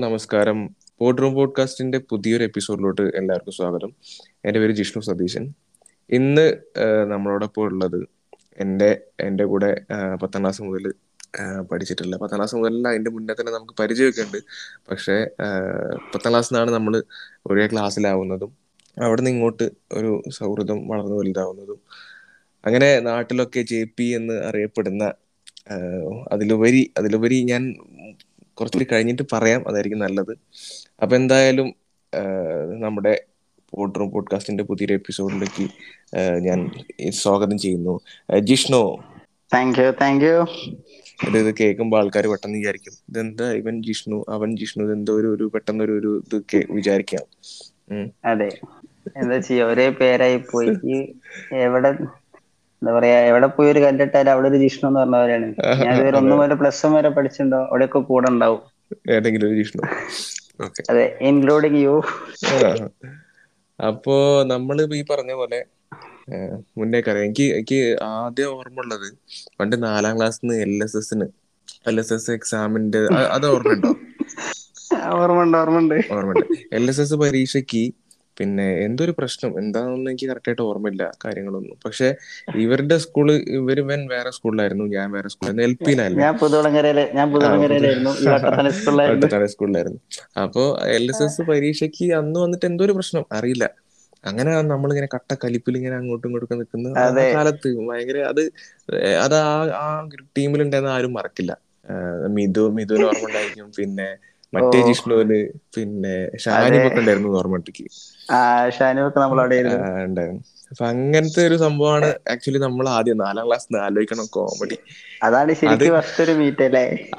നമസ്കാരം. Pod room പോഡ്കാസ്റ്റിന്റെ പുതിയൊരു എപ്പിസോഡിലോട്ട് എല്ലാവർക്കും സ്വാഗതം. എന്റെ പേര് ജിഷ്ണു സതീശൻ. ഇന്ന് നമ്മളോടൊപ്പം ഉള്ളത് എന്റെ എന്റെ കൂടെ പത്താം ക്ലാസ് മുതൽ പഠിച്ചിട്ടുള്ള പത്താം ക്ലാസ് മുതലല്ല അതിന്റെ മുന്നേ തന്നെ നമുക്ക് പരിചയമൊക്കെ ഉണ്ട് പക്ഷേ പത്താം ക്ലാസ്സിൽ നിന്നാണ് നമ്മൾ ഒരേ ക്ലാസ്സിലാവുന്നതും അവിടെ നിന്ന് ഇങ്ങോട്ട് ഒരു സൗഹൃദം വളർന്നു വലുതാവുന്നതും അങ്ങനെ നാട്ടിലൊക്കെ ജെ പി എന്ന് അറിയപ്പെടുന്ന അതിലുപരി അതിലുപരി ഞാൻ കുറച്ചുകൂടി കഴിഞ്ഞിട്ട് പറയാം. അതായിരിക്കും നല്ലത്. അപ്പൊ എന്തായാലും നമ്മുടെ പോഡ്റൂം പോഡ്കാസ്റ്റിന്റെ പുതിയൊരു എപ്പിസോഡിലേക്ക് ഞാൻ സ്വാഗതം ചെയ്യുന്നു. Jishnu. Thank you thank you ഇത് ഇത് കേൾക്കുമ്പോൾ ആൾക്കാർ പെട്ടെന്ന് വിചാരിക്കും ഇതെന്താ ഇവൻ ജിഷ്ണു അവൻ ജിഷ്ണു ഇതെന്തോ ഒരു ഒരു പെട്ടെന്ന് ഒരു ഒരു ഇത് വിചാരിക്കാം. അതെ. എന്താ ചെയ്യാ? ഒരേ പേരായി പോയി. എവിടെ എന്താ പറയാ എവിടെ പോയി ഒരു കല്ലിട്ടാലും അവിടെ ഒരു ജിഷ്ണു എന്ന് പറഞ്ഞ പോലെയാണ്. ഞാൻ ഇതുവരെ ഒന്നും വരെ പ്ലസ് വൺ വരെ പഠിച്ചിട്ടുണ്ടോ? അവിടെയൊക്കെ കൂടെ ഉണ്ടാവും. ഏതെങ്കിലും ഒരു ജിഷ്ണു അതെ ഇൻക്ലൂഡിങ് യു അപ്പോ നമ്മൾ ഈ പറഞ്ഞ പോലെ മുന്നേ അറിയാം. എനിക്ക് എനിക്ക് ആദ്യം ഓർമ്മ ഉള്ളത് പണ്ട് നാലാം ക്ലാസ്സിൽ നിന്ന് എൽ എസ് എസിന് എൽ എസ് എസ് എക്സാമിന്റെ അത് ഓർമ്മയുണ്ടോ? ഓർമ്മയുണ്ട് ഓർമ്മയുണ്ട്. ഓർമ്മയുണ്ട്. എൽ എസ് എസ് പരീക്ഷയ്ക്ക് പിന്നെ എന്തൊരു പ്രശ്നം? എന്താണെന്ന് എനിക്ക് കറക്റ്റായിട്ട് ഓർമ്മയില്ല കാര്യങ്ങളൊന്നും. പക്ഷെ ഇവരുടെ സ്കൂൾ ഇവർ ഇവൻ വേറെ സ്കൂളിലായിരുന്നു ഞാൻ വേറെ സ്കൂളിലായിരുന്നു. എൽ പിയിലായിരുന്നു. സ്കൂളിലായിരുന്നു. അപ്പോ എൽ എസ് എസ് പരീക്ഷയ്ക്ക് അന്ന് വന്നിട്ട് എന്തോ ഒരു പ്രശ്നം? അറിയില്ല. അങ്ങനെ നമ്മളിങ്ങനെ കട്ട കലിപ്പിൽ ഇങ്ങനെ അങ്ങോട്ടും ഇങ്ങോട്ടും നിൽക്കുന്ന കാലത്ത് ഭയങ്കര അത് അത് ആ ആ ടീമിലുണ്ടായിരുന്ന ആരും മറക്കില്ല. മിഥു മിഥുവിന് ഓർമ്മ ഉണ്ടായിരിക്കും പിന്നെ മറ്റേ. ജിഷ്ണുവിന് പിന്നെ ഷാനിപ്പൊക്കെ ഉണ്ടായിരുന്നു ഓർമ്മട്ടിക്ക് ഉണ്ടായിരുന്നു. അപ്പൊ അങ്ങനത്തെ ഒരു സംഭവമാണ് ആക്ച്വലി നമ്മൾ ആദ്യം നാലാം ക്ലാസ് ആലോചിക്കണം കോമഡി അതാണ്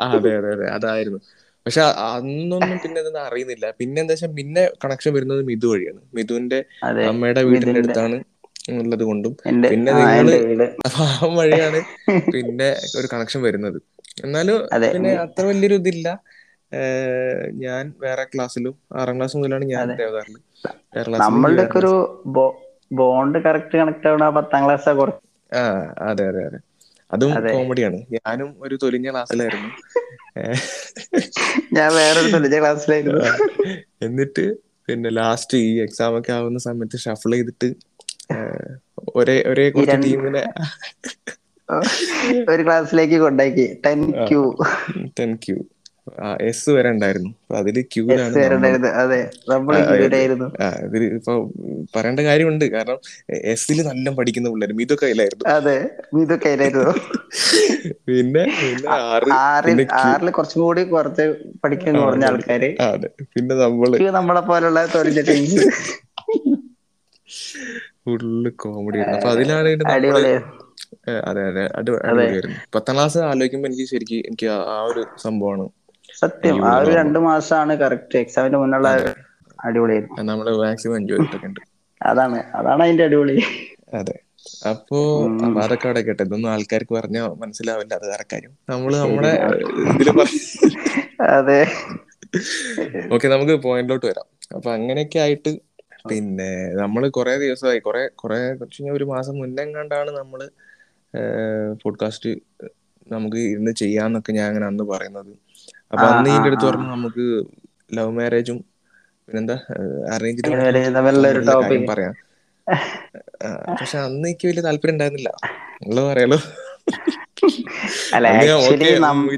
അതെ അതെ അതെ അതായിരുന്നു. പക്ഷെ അന്നൊന്നും പിന്നെ ഇതൊന്നും അറിയുന്നില്ല. പിന്നെ എന്താ വെച്ചാൽ പിന്നെ കണക്ഷൻ വരുന്നത് മിഥു വഴിയാണ്. മിഥുവിന്റെ അമ്മയുടെ വീടിന്റെ അടുത്താണ് ഉള്ളത് കൊണ്ടും. പിന്നെ നിങ്ങൾ ആ വഴിയാണ് പിന്നെ ഒരു കണക്ഷൻ വരുന്നത്. എന്നാലും പിന്നെ അത്ര വലിയൊരു ഇതില്ല. ഞാൻ വേറെ ക്ലാസ്സിലും ആറാം ക്ലാസ് മുതലാണ് ഞാൻ അതെ. ദേവദാറിൽ നമ്മളുടെ ഒരു ബോണ്ട് കറക്റ്റ് കണക്ട് ആവണ പത്താം ക്ലാസ് ആ അതെ അതെ അതെ. അതും കോമഡിയാണ്. ഞാനും ഒരു തൊലിഞ്ഞ ക്ലാസ്സിലായിരുന്നു. ഞാൻ വേറൊരു തൊലിഞ്ഞ ക്ലാസ്സിലായിരുന്നു. എന്നിട്ട് പിന്നെ ലാസ്റ്റ് ഈ എക്സാം ഒക്കെ ആവുന്ന സമയത്ത് ഷഫിൾ ചെയ്തിട്ട് ഒരേ ഒരേ കുറച്ച് ടീമിനെ ഒരു ക്ലാസ്സിലേക്ക് കൊണ്ടാക്കി ten Q. Ten Q. S വരെ ഉണ്ടായിരുന്നു. അതിൽ ക്യൂലാണ് ഇതിൽ ഇപ്പൊ പറയേണ്ട കാര്യമുണ്ട്. കാരണം എസ്സിൽ നല്ല പഠിക്കുന്ന പിള്ളേർ ഇതൊക്കെ കയ്യിലായിരുന്നു അതെ ഇതൊക്കെ കയ്യിലായിരുന്നു പിന്നെ പിന്നെ കുറച്ചും കൂടി കുറച്ച് പഠിക്കാൻ പറഞ്ഞ കുറഞ്ഞ ആൾക്കാര്. അതെ. പിന്നെ നമ്മൾ നമ്മളെ പോലുള്ള ഫുള്ള് കോമഡി അപ്പൊ അതിലാണ് അതെ അതെ. അത് അടിപൊളിയായിരുന്നു. പത്താം ക്ലാസ് ആലോചിക്കുമ്പോ എനിക്ക് ശരിക്കും എനിക്ക് ആ ഒരു സംഭവമാണ്. സത്യം. ആ ഒരു രണ്ടു മാസമാണ് കറക്റ്റ് എക്സാമിന്റെ മുന്നുള്ള അടിപൊളി അടിപൊളിയായിരുന്നു. നമ്മൾ മാക്സിമം എൻജോയ് അതാണ്. അതാണ് അതിന്റെ അടിപൊളി. അതെ. അപ്പോ അതൊക്കെ അവിടെ കേട്ടെ. ഇതൊന്നും ആൾക്കാർക്ക് പറഞ്ഞാൽ മനസ്സിലാവില്ല. അത് വേറെ കാര്യം. നമ്മൾ നമ്മുടെ ഇതിൽ അതെ. ഓക്കെ നമുക്ക് പോയിന്റിലോട്ട് വരാം. അപ്പൊ അങ്ങനെയൊക്കെ ആയിട്ട് പിന്നെ നമ്മൾ കുറെ ദിവസമായി കുറെ കുറെ കുറച്ച് കഴിഞ്ഞാൽ ഒരു മാസം മുന്നേ കണ്ടാണ് നമ്മൾ പോഡ്കാസ്റ്റ് നമുക്ക് ഇരുന്ന് ചെയ്യാന്നൊക്കെ ഞാൻ അങ്ങനെ അന്ന് പറയുന്നത്. അപ്പൊ അന്ന് ഇതിന്റെ അടുത്ത് പറഞ്ഞു നമുക്ക് ലവ് മാരേജും പിന്നെന്താ അറേഞ്ച് പറയാം. പക്ഷെ അന്ന് എനിക്ക് വലിയ താല്പര്യം ഉണ്ടായിരുന്നില്ല. നിങ്ങൾ പറയാലോ.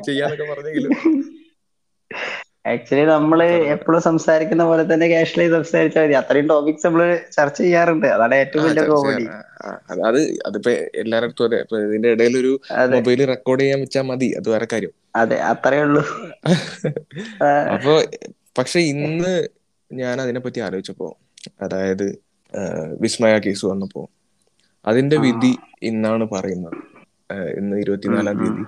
ചെയ്യാന്നൊക്കെ പറഞ്ഞെങ്കിലും. ആക്ച്വലി നമ്മൾ എപ്പോഴും സംസാരിക്കുന്ന പോലെ തന്നെ കാഷ്വലി സംസാരിച്ചാൽ മതി. അത്രയും ടോപ്പിക്സ് നമ്മൾ ചർച്ച ചെയ്യാറുണ്ട്. അതാണ് ഏറ്റവും വലിയ കോമഡി അത് അത് അതിപ്പോ എല്ലാരും അതെ ഇതിന്റെ ഇടയിൽ ഒരു മൊബൈൽ റെക്കോർഡ് ചെയ്യാൻ വെച്ചാൽ മതി. അത് വേറെ കാര്യം. അതെ അത്രേ ഉള്ളൂ. അപ്പൊ പക്ഷെ ഇന്ന് ഞാൻ അതിനെ പറ്റി ആലോചിച്ചപ്പോ അതായത് വിസ്മയ കേസ് വന്നപ്പോ അതിന്റെ വിധി ഇന്നാണ് പറയുന്നത്. ഇന്ന് ഇരുപത്തിനാലാം തീയതി.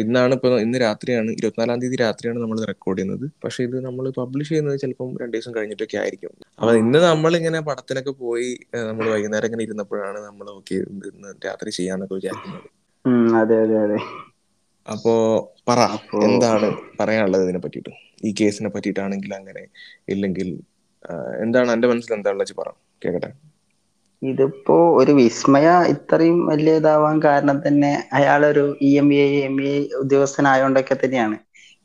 ഇന്നാണ് ഇപ്പൊ ഇന്ന് രാത്രിയാണ് ഇരുപത്തിനാലാം തീയതി രാത്രിയാണ് നമ്മൾ റെക്കോർഡ് ചെയ്യുന്നത്. പക്ഷെ ഇത് നമ്മൾ പബ്ലിഷ് ചെയ്യുന്നത് ചിലപ്പം രണ്ടു ദിവസം കഴിഞ്ഞിട്ടൊക്കെ ആയിരിക്കും. അപ്പൊ. ഇന്ന് നമ്മൾ ഇങ്ങനെ പടത്തിനൊക്കെ പോയി നമ്മൾ വൈകുന്നേരം ഇങ്ങനെ ഇരുന്നപ്പോഴാണ് നമ്മൾ ഓക്കെ ഇന്ന് രാത്രി ചെയ്യാന്നൊക്കെ വിചാരിക്കുന്നത്. അതെ അതെ അതെ. അപ്പോ പറ എന്താണ് പറയാനുള്ളത് ഇതിനെ പറ്റിയിട്ട്? ഈ കേസിനെ പറ്റിയിട്ടാണെങ്കിൽ അങ്ങനെ ഇല്ലെങ്കിൽ എന്താണ് എന്റെ മനസ്സിൽ എന്താണെന്ന് വെച്ച് പറ കേക്കട്ടെ. ഇതിപ്പോ ഒരു വിസ്മയ ഇത്രയും വലിയ ഇതാവാൻ കാരണം തന്നെ അയാളൊരു E M A M A ഉദ്യോഗസ്ഥനായോണ്ടൊക്കെ തന്നെയാണ്.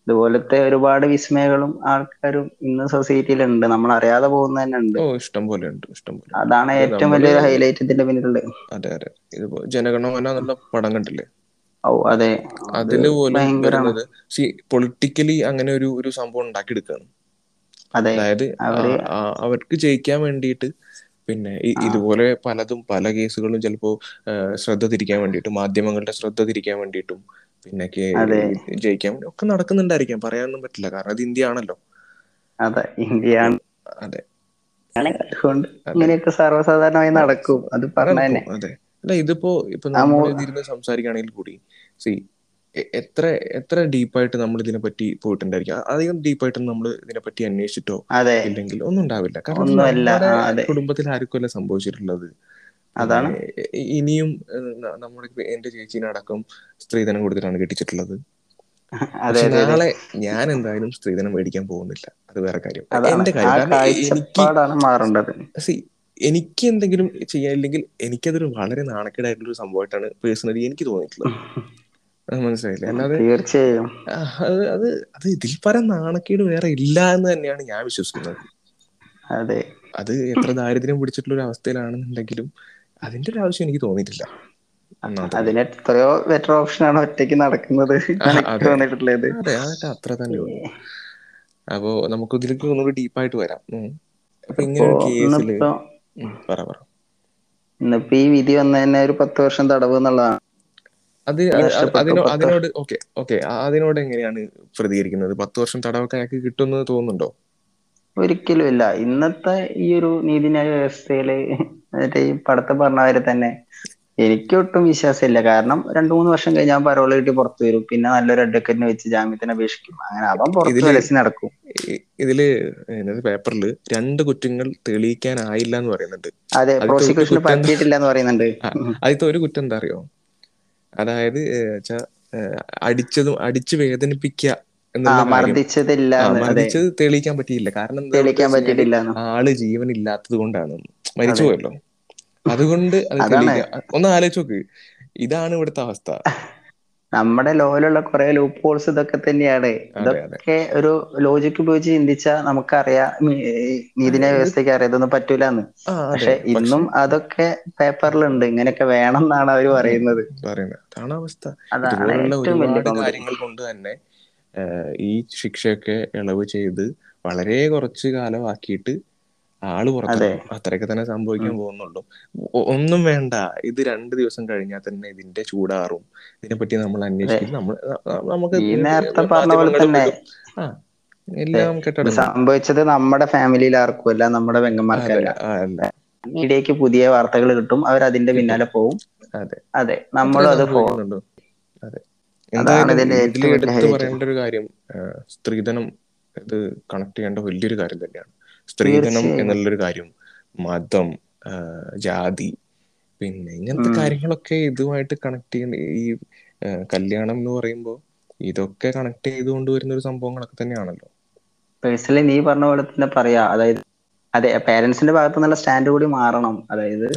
ഇതുപോലത്തെ ഒരുപാട് വിസ്മയകളും ആൾക്കാരും ഇന്ന് സൊസൈറ്റിയിൽ ഉണ്ട് നമ്മൾ അറിയാതെ പോകുന്ന തന്നെ ഉണ്ട് ഇഷ്ടം പോലെ ഉണ്ട്. ഇഷ്ടം പോലെ അതാണ് ഏറ്റവും വലിയ വലിയൊരു ഹൈലൈറ്റ് ഇതിന്റെ പിന്നിലുള്ളത്. അതെ അതെ. ഇതിപ്പോ ജനഗണമന എന്നുള്ള പടം കണ്ടില്ലേ? ഓ അതെ. അത് അതിൽ പോലും വരുന്നത് പൊളിറ്റിക്കലി അങ്ങനെ ഒരു ഒരു സംഭവം ഉണ്ടാക്കിയെടുക്കുകയാണ് അതെ. അതായത് അവർക്ക് ജയിക്കാൻ വേണ്ടിയിട്ട് പിന്നെ ഇതുപോലെ പലതും പല കേസുകളും ചിലപ്പോ ശ്രദ്ധ തിരിക്കാൻ വേണ്ടിയിട്ടും മാധ്യമങ്ങളുടെ ശ്രദ്ധ തിരിക്കാൻ വേണ്ടിയിട്ടും പിന്നെ ജയിക്കാൻ ഒക്കെ നടക്കുന്നുണ്ടായിരിക്കാം. പറയാനൊന്നും പറ്റില്ല. കാരണം അത് ഇന്ത്യ ആണല്ലോ അതെ ഇന്ത്യ അതെ. അതുകൊണ്ട് ഇങ്ങനെയൊക്കെ സർവസാധാരണമായി നടക്കും. അത് പറഞ്ഞു അതെ. അല്ല ഇതിപ്പോ ഇപ്പൊ നമ്മൾ സംസാരിക്കുകയാണെങ്കിൽ കൂടി സി എത്ര എത്ര ഡീപ്പായിട്ട് നമ്മൾ ഇതിനെ പറ്റി പോയിട്ടുണ്ടായിരിക്കും? അധികം ഡീപ്പായിട്ട് നമ്മൾ ഇതിനെ പറ്റി അന്വേഷിച്ചിട്ടോ ഇല്ലെങ്കിൽ ഒന്നും ഉണ്ടാവില്ല. കാരണം കുടുംബത്തിൽ ആർക്കും അല്ല. സംഭവിച്ചിട്ടുള്ളത്? അതാണ്. ഇനിയും നമ്മുടെ എന്റെ ചേച്ചീനടക്കം സ്ത്രീധനം കൊടുത്തിട്ടാണ് കെട്ടിച്ചിട്ടുള്ളത്. നാളെ ഞാൻ എന്തായാലും സ്ത്രീധനം മേടിക്കാൻ പോകുന്നില്ല. അത് വേറെ കാര്യം. എന്റെ കാര്യം എനിക്ക് എനിക്ക് എന്തെങ്കിലും ചെയ്യാനില്ലെങ്കിൽ എനിക്കതൊരു വളരെ നാണക്കേടായിട്ടുള്ള ഒരു സംഭവമായിട്ടാണ് പേഴ്സണലി എനിക്ക് തോന്നിയിട്ടുള്ളത്. മനസ്സിലായില്ലേ? അല്ലാതെ തീർച്ചയായും. അത് അത് അത് ഇതിൽ പരം നാണക്കേട് വേറെ ഇല്ല എന്ന് തന്നെയാണ് ഞാൻ വിശ്വസിക്കുന്നത്. അതെ. അത് എത്ര ദാരിദ്ര്യം പിടിച്ചിട്ടുള്ള ഒരു അവസ്ഥയിലാണെന്നുണ്ടെങ്കിലും അതിന്റെ ഒരു ആവശ്യം എനിക്ക് തോന്നിയിട്ടില്ല. അതിന് എത്രയോ ബെറ്റർ ഓപ്ഷൻ ആണ് ഒറ്റയ്ക്ക് നടക്കുന്നത്. അതെ. അതൊക്കെ അത്ര തന്നെ അപ്പോ നമുക്ക് ഇതിലേക്ക് ഒന്നുകൂടി ഡീപ്പായിട്ട് വരാം. ഉം. അപ്പൊ ഇങ്ങനെ ഒരു ഇപ്പോ ഇന്നിപ്പോ പറ പറ. ഇന്നിപ്പോ ഈ വിധി വന്നതന്നെ ഒരു പത്ത് വർഷം തടവ് എന്നുള്ളതാണ്. അത് അത് അതിനോ അതിനോട് ഓക്കെ ഓക്കെ അതിനോട് എങ്ങനെയാണ് പ്രതികരിക്കുന്നത്? പത്ത് വർഷം തടവൊക്കെ അയാൾക്ക് കിട്ടുമെന്ന് തോന്നുന്നുണ്ടോ? ഒരിക്കലും ഇല്ല. ഇന്നത്തെ ഈ ഒരു നീതിന്യായ വ്യവസ്ഥയിൽ മറ്റേ ഈ പടത്തെ പറഞ്ഞവരെ തന്നെ എനിക്ക് ഒട്ടും വിശ്വാസമില്ല. കാരണം രണ്ടു മൂന്ന് വർഷം കഴിഞ്ഞാൽ പരോൾ കിട്ടി പുറത്തു വരും. പിന്നെ നല്ലൊരു അഡ്വക്കറ്റിനെ വെച്ച് ജാമ്യത്തിന് അപേക്ഷിക്കും. അങ്ങനെ അവൻ പുറത്തു നടക്കും. ഇതിൽ പേപ്പറിൽ രണ്ട് കുറ്റങ്ങൾ തെളിയിക്കാനായില്ല എന്ന് പറയുന്നുണ്ട്. അതെ പ്രോസിക്യൂഷന് പറ്റിയിട്ടില്ല എന്ന് പറയുന്നുണ്ട്. അതിലത്തെ ഒരു കുറ്റം എന്താ അറിയോ? അതായത് അടിച്ചതും അടിച്ചു വേദനിപ്പിക്കുക മർദ്ദിച്ചതില്ല ആ, മർദ്ദിച്ചത് തെളിയിക്കാൻ പറ്റിയില്ല. കാരണം തെളിയിക്കാൻ പറ്റിയിട്ടില്ല ആൾ ജീവൻ ഇല്ലാത്തത് കൊണ്ടാണ്. മരിച്ചു പോയല്ലോ. അതുകൊണ്ട് ഒന്ന് ആലോചിച്ച് നോക്ക്. ഇതാണ് ഇവിടുത്തെ അവസ്ഥ. നമ്മുടെ ലോയിലുള്ള കുറെ ലൂപ്പ് ഹോൾസ് ഇതൊക്കെ തന്നെയാണ്. ഇതൊക്കെ ഒരു ലോജിക് ഉപയോഗിച്ച് ചിന്തിച്ചാൽ നമുക്കറിയാം നീതിന്യായ വ്യവസ്ഥയ്ക്ക് അറിയാം ഇതൊന്നും പറ്റൂല എന്ന് പക്ഷെ ഇന്നും അതൊക്കെ പേപ്പറിലുണ്ട് ഇങ്ങനെയൊക്കെ വേണം എന്നാണ് അവർ പറയുന്നത്. അതാണ് അവസ്ഥ. ഒരുപാട് കാര്യങ്ങൾ കൊണ്ട് തന്നെ ഈ ശിക്ഷയൊക്കെ ഇളവ് ചെയ്ത് വളരെ കുറച്ച് കാലമാക്കിയിട്ട് ആൾ പുറത്തിറങ്ങും അത്രയൊക്കെ തന്നെ സംഭവിക്കാൻ പോകുന്നുള്ളൂ. ഒന്നും വേണ്ട. ഇത് രണ്ട് ദിവസം കഴിഞ്ഞാൽ തന്നെ ഇതിന്റെ ചൂടാറും. ഇതിനെപ്പറ്റി നമ്മൾ അന്വേഷിക്കും. നമ്മൾ നമുക്ക് നേരത്തെ പറഞ്ഞ പോലെ തന്നെ എല്ലാം കേട്ടോ സംഭവിച്ചത് നമ്മുടെ ഫാമിലിയിൽ ആർക്കും അല്ല നമ്മുടെ പെങ്ങന്മാർക്കല്ല. മീഡിയക്ക് പുതിയ വാർത്തകൾ കിട്ടും അവർ അതിന്റെ പിന്നാലെ പോവും. അതെ. അതെ നമ്മളും അത് പോകുന്നുണ്ട് അതെ. എന്തായാലും ഇതിന്റെ ഇതിൽ എടുത്തു പറയേണ്ട ഒരു കാര്യം സ്ത്രീധനം ഇത് കണക്ട് ചെയ്യേണ്ട വലിയൊരു കാര്യം തന്നെയാണ്. സ്ത്രീധനം. എന്നുള്ളൊരു കാര്യം. മതം ജാതി പിന്നെ ഇങ്ങനത്തെ കാര്യങ്ങളൊക്കെ ഇതുമായിട്ട് കണക്ട് ചെയ്യുന്ന ഈ കല്യാണം എന്ന് പറയുമ്പോ ഇതൊക്കെ കണക്ട് ചെയ്തുകൊണ്ട് വരുന്ന ഒരു സംഭവങ്ങളൊക്കെ തന്നെയാണല്ലോ. പേഴ്സണലി നീ പറഞ്ഞ പോലെ തന്നെ പറയാ. അതായത് അതെ പേരൻസിന്റെ ഭാഗത്തു നിന്നുള്ള സ്റ്റാൻഡ് കൂടി മാറണം. അതായത്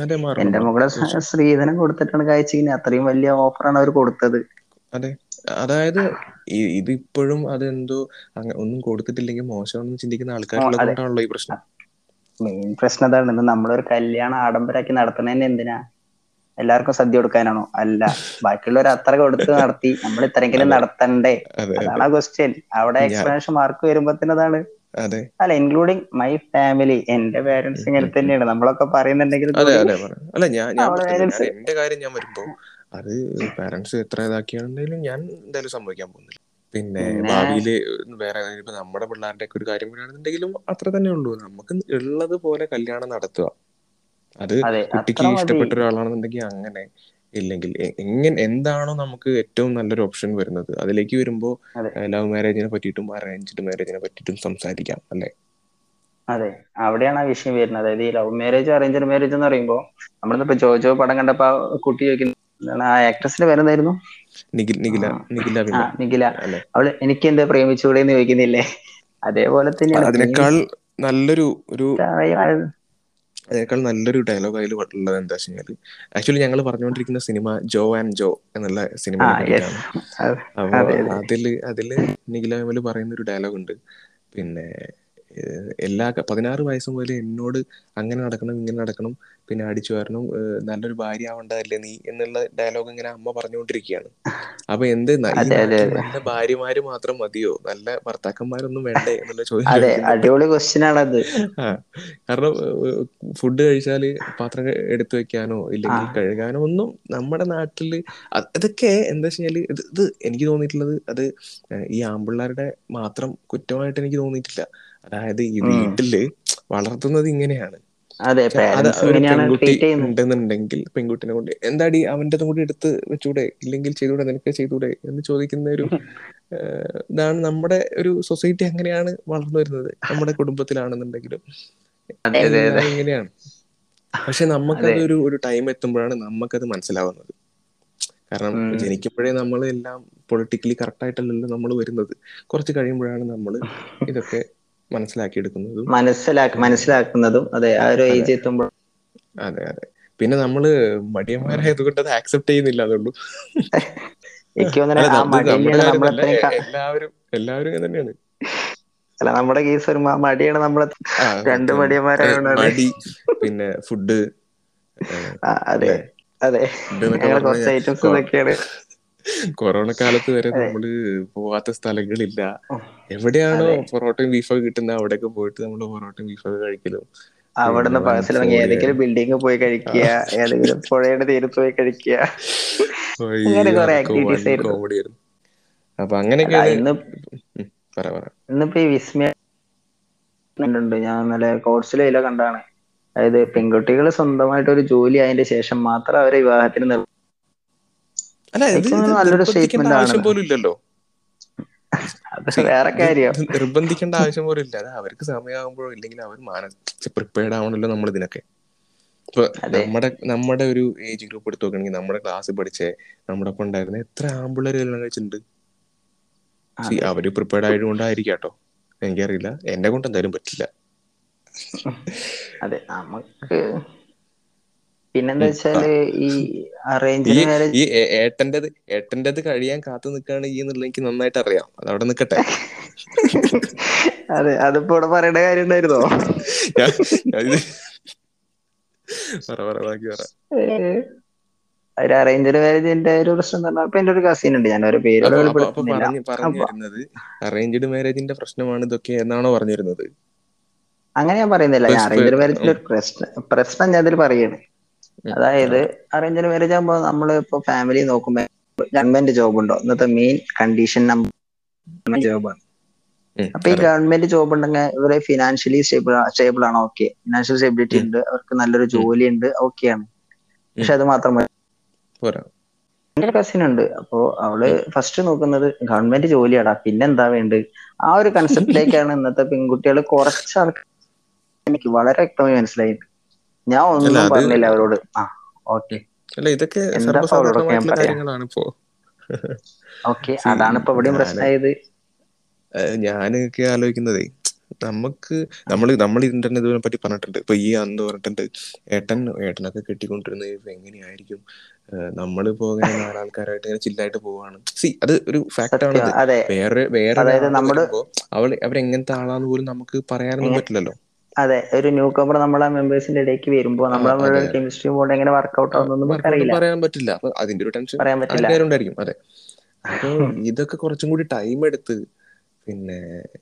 എന്റെ. മകളെ. സ്ത്രീധനം കൊടുത്തിട്ടാണ് കഴിച്ചിങ്ങനെ അത്രയും വലിയ ഓഫറാണ് അവർ കൊടുത്തത്. അതെ. അതായത് ഇതിപ്പോഴും അതെന്തോ അങ്ങനെ ഒന്നും കൊടുത്തിട്ടില്ലെങ്കിൽ മോശമാണെന്ന് ചിന്തിക്കുന്ന ആൾക്കാരുള്ളത്. കൊണ്ടാണല്ലോ ഈ പ്രശ്നം. മെയിൻ പ്രശ്നം അതാണ് ഇത് നമ്മളൊരു കല്യാണം ആഡംബരാക്കി നടത്തുന്നതിന് എന്തിനാ? എല്ലാവർക്കും സദ്യ കൊടുക്കാനാണോ? അല്ല. ബാക്കിയുള്ളവർ അത്ര കൊടുത്ത് നടത്തി. നമ്മൾ ഇത്രയെങ്കിലും. നടത്തണ്ടേ? അതെ അതെ. അതാണ് ക്വസ്റ്റ്യൻ. അവിടെ എക്സ്പ്ലനേഷൻ മാർക്ക് തന്നെ അതാണ്. അല്ല ഇൻക്ലൂഡിങ് മൈ ഫാമിലി എന്റെ പേരൻസ് ഇങ്ങനെ തന്നെയാണ്. നമ്മളൊക്കെ പറയുന്നുണ്ടെങ്കിൽ അല്ല ഞാൻ എന്റെ കാര്യം ഞാൻ വരുമ്പോ അത് പാരന്റ്സ് എത്ര ഇതാക്കിയാണെങ്കിലും ഞാൻ എന്തായാലും സംഭവിക്കാൻ പോകുന്നില്ല. പിന്നെ ഭാവിയിൽ വേറെ ഇപ്പൊ നമ്മുടെ പിള്ളേരുടെ ഒക്കെ ഒരു കാര്യം വരികയാണെന്നുണ്ടെങ്കിലും അത്ര തന്നെ ഉള്ളൂ. നമുക്ക് ഉള്ളത് പോലെ കല്യാണം നടത്തുക. അത് കുട്ടിക്ക് ഇഷ്ടപ്പെട്ട ഒരാളാണെന്നുണ്ടെങ്കിൽ അങ്ങനെ ഇല്ലെങ്കിൽ എങ്ങനെ എന്താണോ നമുക്ക് ഏറ്റവും നല്ലൊരു ഓപ്ഷൻ വരുന്നത്. അതിലേക്ക് വരുമ്പോ ലവ് മാരേജിനെ പറ്റിയിട്ടും അറേഞ്ച്ഡ് മാരേജിനെ പറ്റിയിട്ടും സംസാരിക്കാം അല്ലെ? അതെ. അവിടെയാണ് ആ വിഷയം വരുന്നത്. അതായത് ഈ ലവ് മാരേജ് അറേഞ്ച്ഡ് മാരേജ് എന്ന് പറയുമ്പോ നമ്മളിപ്പോ ജോജോ പടം കണ്ടപ്പോ കുട്ടി ചോദിക്കുന്നു എന്താണ് ആ ആക്ട്രസിന്റെ പേരെന്തായിരുന്നു? നിഖില അവൾ എനിക്ക് എന്താ പ്രേമിച്ചുകൂടെ എന്ന് ചോദിക്കുന്നില്ലേ? അതേപോലെ തന്നെ അതിനേക്കാൾ നല്ലൊരു ഒരു അതിനേക്കാൾ നല്ലൊരു ഡയലോഗ് അതിൽ ഉള്ളത് എന്താ വെച്ച് കഴിഞ്ഞാൽ ആക്ച്വലി ഞങ്ങൾ പറഞ്ഞുകൊണ്ടിരിക്കുന്ന സിനിമ ജോ ആൻഡ് ജോ എന്നുള്ള സിനിമ അതെ അതിൽ അതിൽ നിഖില പറയുന്ന ഒരു ഡയലോഗ് ഉണ്ട്. പിന്നെ എല്ലാ പതിനാറ് വയസ്സ് മുതൽ എന്നോട് അങ്ങനെ നടക്കണം ഇങ്ങനെ നടക്കണം പിന്നെ അടിച്ചു വരണം നല്ലൊരു ഭാര്യ ആവേണ്ടതല്ലേ നീ എന്നുള്ള ഡയലോഗ് ഇങ്ങനെ അമ്മ പറഞ്ഞുകൊണ്ടിരിക്കുകയാണ് അപ്പൊ എന്ത് നല്ല ഭാര്യമാര് മാത്രം മതിയോ? നല്ല ഭർത്താക്കന്മാരൊന്നും വേണ്ടേ എന്നുള്ള ചോദ്യം അടിപൊളി ക്വസ്റ്റ്യൻ ആണത്. ആ കാരണം ഫുഡ് കഴിച്ചാൽ പാത്രം എടുത്തു വെക്കാനോ ഇല്ലെങ്കിൽ കഴുകാനോ ഒന്നും നമ്മുടെ നാട്ടിൽ അതൊക്കെ ഇതൊക്കെ എന്താ വെച്ചാൽ ഇത് എനിക്ക് തോന്നിയിട്ടുള്ളത് അത് ഈ ആമ്പിള്ളേരുടെ മാത്രം കുറ്റമായിട്ട് എനിക്ക് തോന്നിയിട്ടില്ല. അതായത് ഈ വീട്ടിൽ വളർത്തുന്നത് ഇങ്ങനെയാണ്. ഉണ്ടെന്നുണ്ടെങ്കിൽ പെൺകുട്ടിനെ കൊണ്ട് എന്താടി അവന്റെ കൂടി എടുത്ത് വെച്ചൂടെ? ഇല്ലെങ്കിൽ ചെയ്തൂടെ? നിനക്ക് ചെയ്തൂടെ? എന്ന് ചോദിക്കുന്ന ഒരു ഇതാണ് നമ്മുടെ ഒരു സൊസൈറ്റി അങ്ങനെയാണ് വളർന്നു വരുന്നത്. നമ്മുടെ കുടുംബത്തിലാണെന്നുണ്ടെങ്കിലും. ഇങ്ങനെയാണ്. പക്ഷെ നമുക്കത് ഒരു ഒരു ടൈം എത്തുമ്പോഴാണ് നമുക്കത് മനസ്സിലാവുന്നത്. കാരണം ജനിക്കുമ്പോഴേ നമ്മൾ എല്ലാം പൊളിറ്റിക്കലി കറക്റ്റ് ആയിട്ടല്ലല്ലോ നമ്മൾ വരുന്നത്. കുറച്ച് കഴിയുമ്പോഴാണ് നമ്മൾ ഇതൊക്കെ മനസ്സിലാക്കിയെടുക്കുന്നതും മനസ്സിലാക്കി മനസ്സിലാക്കുന്നതും അതെ ആ ഒരു ഏജ് എത്തുമ്പോൾ അതെ അതെ. പിന്നെ നമ്മൾ മടിയന്മാരായതുകൊണ്ട് അത് ആക്സെപ്റ്റ് ചെയ്യുന്നില്ല അതുള്ളൂ. എല്ലാവരും എല്ലാവരും തന്നെയാണ്. അല്ല നമ്മുടെ കേസ് ഒരു മ- മടിയാണ് നമ്മളെ രണ്ട് മടിയന്മാരാണ് മടി പിന്നെ ഫുഡ് അതെ അതെ. കുറച്ച് ഐറ്റംസ് ഇതൊക്കെയാണ് കൊറോണ കാലത്ത് വരെ നമ്മൾ പോവാത്ത സ്ഥലങ്ങളില്ല. എവിടെയാണോ പൊറോട്ടയും ബീഫൊക്കെ കിട്ടുന്നത് അവിടെയൊക്കെ പോയിട്ട് നമ്മൾ പൊറോട്ടയും ബീഫൊക്കെ കഴിക്കലും. അവിടുന്ന് പാഴ്സൽ വാങ്ങി ഏതെങ്കിലും ബിൽഡിംഗ് പോയി കഴിക്കുക ഏതെങ്കിലും പുഴയുടെ തീരത്ത് പോയി കഴിക്കുക. അങ്ങനെ കുറെ ആക്ടിവിറ്റീസ് ആയിരുന്നു. അപ്പൊ അങ്ങനെയൊക്കെ ഇന്നിപ്പോ ഈ വിസ്മയ കണ്ടിട്ടുണ്ട്. ഞാൻ ഇന്നലെ കോഴ്സിലോ കണ്ടാണ് അതായത് പെൺകുട്ടികൾ സ്വന്തമായിട്ട് ഒരു ജോലി ആയതിന്റെ ശേഷം മാത്രം അവരെ വിവാഹത്തിന് അല്ല ഇത് നിർബന്ധിക്കേണ്ട ആവശ്യം പോലും ഇല്ലല്ലോ. വേറെ കാര്യം. നിർബന്ധിക്കേണ്ട ആവശ്യം പോലും ഇല്ല. അത് അവർക്ക് സമയമാകുമ്പോഴോ ഇല്ലെങ്കിൽ അവർ മാനസിക പ്രിപ്പയർഡ് ആവണല്ലോ നമ്മൾ ഇതിനൊക്കെ ഇപ്പൊ നമ്മുടെ നമ്മുടെ ഒരു ഏജ് ഗ്രൂപ്പ് എടുത്ത് നോക്കണെങ്കിൽ നമ്മുടെ ക്ലാസ് പഠിച്ച നമ്മുടെ ഒപ്പം ഉണ്ടായിരുന്ന എത്ര ആമ്പിള്ളേർ കല്യാണം കഴിച്ചിട്ടുണ്ട്? അവർ പ്രിപ്പയർഡ് ആയതുകൊണ്ടായിരിക്കും കേട്ടോ. എനിക്കറിയില്ല. എന്നെ കൊണ്ട് എന്തായാലും പറ്റില്ല. അതെ നമുക്ക് പിന്നെന്താ വെച്ചാൽ ഈ ഈ അറേഞ്ച്ഡ് മാരേജ് ഈ ഏ- ഏട്ടന്റേത് ഏട്ടന്റേത് കഴിയാൻ കാത്തു നിൽക്കാണ് ഈ എന്നുള്ളത് എനിക്ക് നന്നായിട്ട് അറിയാം. അത് അവിടെ നിൽക്കട്ടെ. അതെ അതിപ്പോ ഇവിടെ പറയേണ്ട കാര്യം ഉണ്ടായിരുന്നോ? ഒരു അറേഞ്ച്ഡ് മാരേജിന്റെ ഒരു പ്രശ്നം പറഞ്ഞാൽ ഇപ്പൊ എന്റെ ഒരു കസിൻ ഉണ്ട് ഞാൻ ഒരു പേരോട് അപ്പൊ അപ്പൊ അപ്പൊ വെളിപ്പെടുത്തുന്നില്ല. പറഞ്ഞു പറഞ്ഞു അപ്പൊ വരുന്നത് അറേഞ്ച്ഡ് മാരേജിന്റെ പ്രശ്നമാണ് ഇതൊക്കെ എന്നാണോ പറഞ്ഞു വരുന്നത് അങ്ങനെ ഞാൻ പറയുന്നില്ല ഞാൻ അറേഞ്ച്ഡ് മാരേജിന്റെ ഒരു പ്രശ്നം പ്രശ്നം ഞാൻ അതിൽ പറയാണ്. അതായത് അറേഞ്ച്മെന്റ് അറേഞ്ച്ഡ് മാരേജ് ആകുമ്പോൾ നമ്മൾ ഇപ്പൊ ഫാമിലി നോക്കുമ്പോ ഗവൺമെന്റ് ജോബ് ഉണ്ടോ? ഇന്നത്തെ മെയിൻ കണ്ടീഷൻ നമ്പർ ജോബാണ് ആണ്. അപ്പൊ ഈ ഗവൺമെന്റ് ജോബ് ഉണ്ടെങ്കിൽ ഇവരെ ഫിനാൻഷ്യലി സ്റ്റേബിൾ സ്റ്റേബിൾ ആണ്? ഓക്കെ ഫിനാൻഷ്യൽ സ്റ്റെബിലിറ്റി ഉണ്ട്. അവർക്ക് നല്ലൊരു ജോലി ഉണ്ട്. ഓക്കെയാണ് ആണ്. പക്ഷെ അത് മാത്രമല്ല എന്റെ ഒരു കസിൻ ഉണ്ട്. അപ്പോ അവൾ ഫസ്റ്റ് നോക്കുന്നത് ഗവൺമെന്റ് ജോലിയാടാ. പിന്നെന്താ വേണ്ടത്? ആ ഒരു കൺസെപ്റ്റിലേക്കാണ് ഇന്നത്തെ പെൺകുട്ടികൾ കുറച്ച് ആൾക്കാർ എനിക്ക് വളരെ വ്യക്തമായി മനസ്സിലായി ഞാൻ ഒന്നും പറഞ്ഞില്ല അവരോട്. ആ ഓക്കെ. അല്ല ഇതൊക്കെ കാര്യങ്ങളാണ് ഇപ്പോ ഓക്കെ അതാണ് ഇപ്പൊ ഇവിടെയും പ്രശ്നമായത്. ഞാനൊക്കെ ആലോചിക്കുന്നതേ നമുക്ക് നമ്മൾ നമ്മൾ ഇന്റർനെറ്റ് ഇതിനെ പറ്റി പറഞ്ഞിട്ടുണ്ട്. ഇപ്പൊ ഈ അന്ന് പറഞ്ഞിട്ടുണ്ട് ഏട്ടൻ ഏട്ടനൊക്കെ കെട്ടിക്കൊണ്ടിരുന്നത് ഇപ്പൊ എങ്ങനെയായിരിക്കും? നമ്മൾ നമ്മളിപ്പോ ഇങ്ങനെ നാലാൾക്കാരായിട്ട് ഇങ്ങനെ ചില്ലായിട്ട് പോവാണ്. സി അത് ഒരു ഫാക്ട് ആണ് വേറെ വേറെ അവൾ അവരെങ്ങനത്തെ ആളാന്ന് പോലും നമുക്ക് പറയാനൊന്നും പറ്റില്ലല്ലോ. അതെ ഒരു ന്യൂ കമ്പർ നമ്മളെ മെമ്പേഴ്സിന്റെ ഇടയ്ക്ക് വരുമ്പോ നമ്മളെ നമ്മൾ നമ്മളുടെ കെമിസ്ട്രി ബോണ്ട് എങ്ങനെ വർക്ക്ഔട്ട് ആവുന്നൊന്നും അറിയില്ല. പറയാൻ പറ്റില്ല. അതിന്റെ ഒരു ടെൻഷൻ പറയാൻ പറ്റില്ല. അതെ. അപ്പൊ ഇതൊക്കെ കുറച്ചും കൂടി ടൈം എടുത്ത് പിന്നെ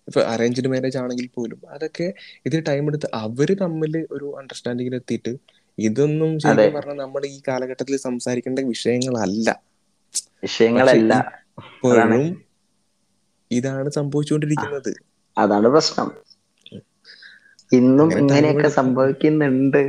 ഇപ്പൊ അറേഞ്ച്ഡ് മാരേജ് ആണെങ്കിൽ പോലും അതൊക്കെ ഇത് ടൈം എടുത്ത് അവർ തമ്മിൽ ഒരു അണ്ടർസ്റ്റാൻഡിങ്ങിൽ എത്തിയിട്ട് ഇതൊന്നും ശരിക്കും പറഞ്ഞാൽ നമ്മൾ ഈ കാലഘട്ടത്തിൽ സംസാരിക്കേണ്ട വിഷയങ്ങളല്ല. വിഷയങ്ങളല്ല. ഇപ്പോഴും ഇതാണ് സംഭവിച്ചുകൊണ്ടിരിക്കുന്നത്. അതാണ് പ്രശ്നം. ഇന്നും ഇങ്ങനെയൊക്കെ സംഭവിക്കുന്നുണ്ട്.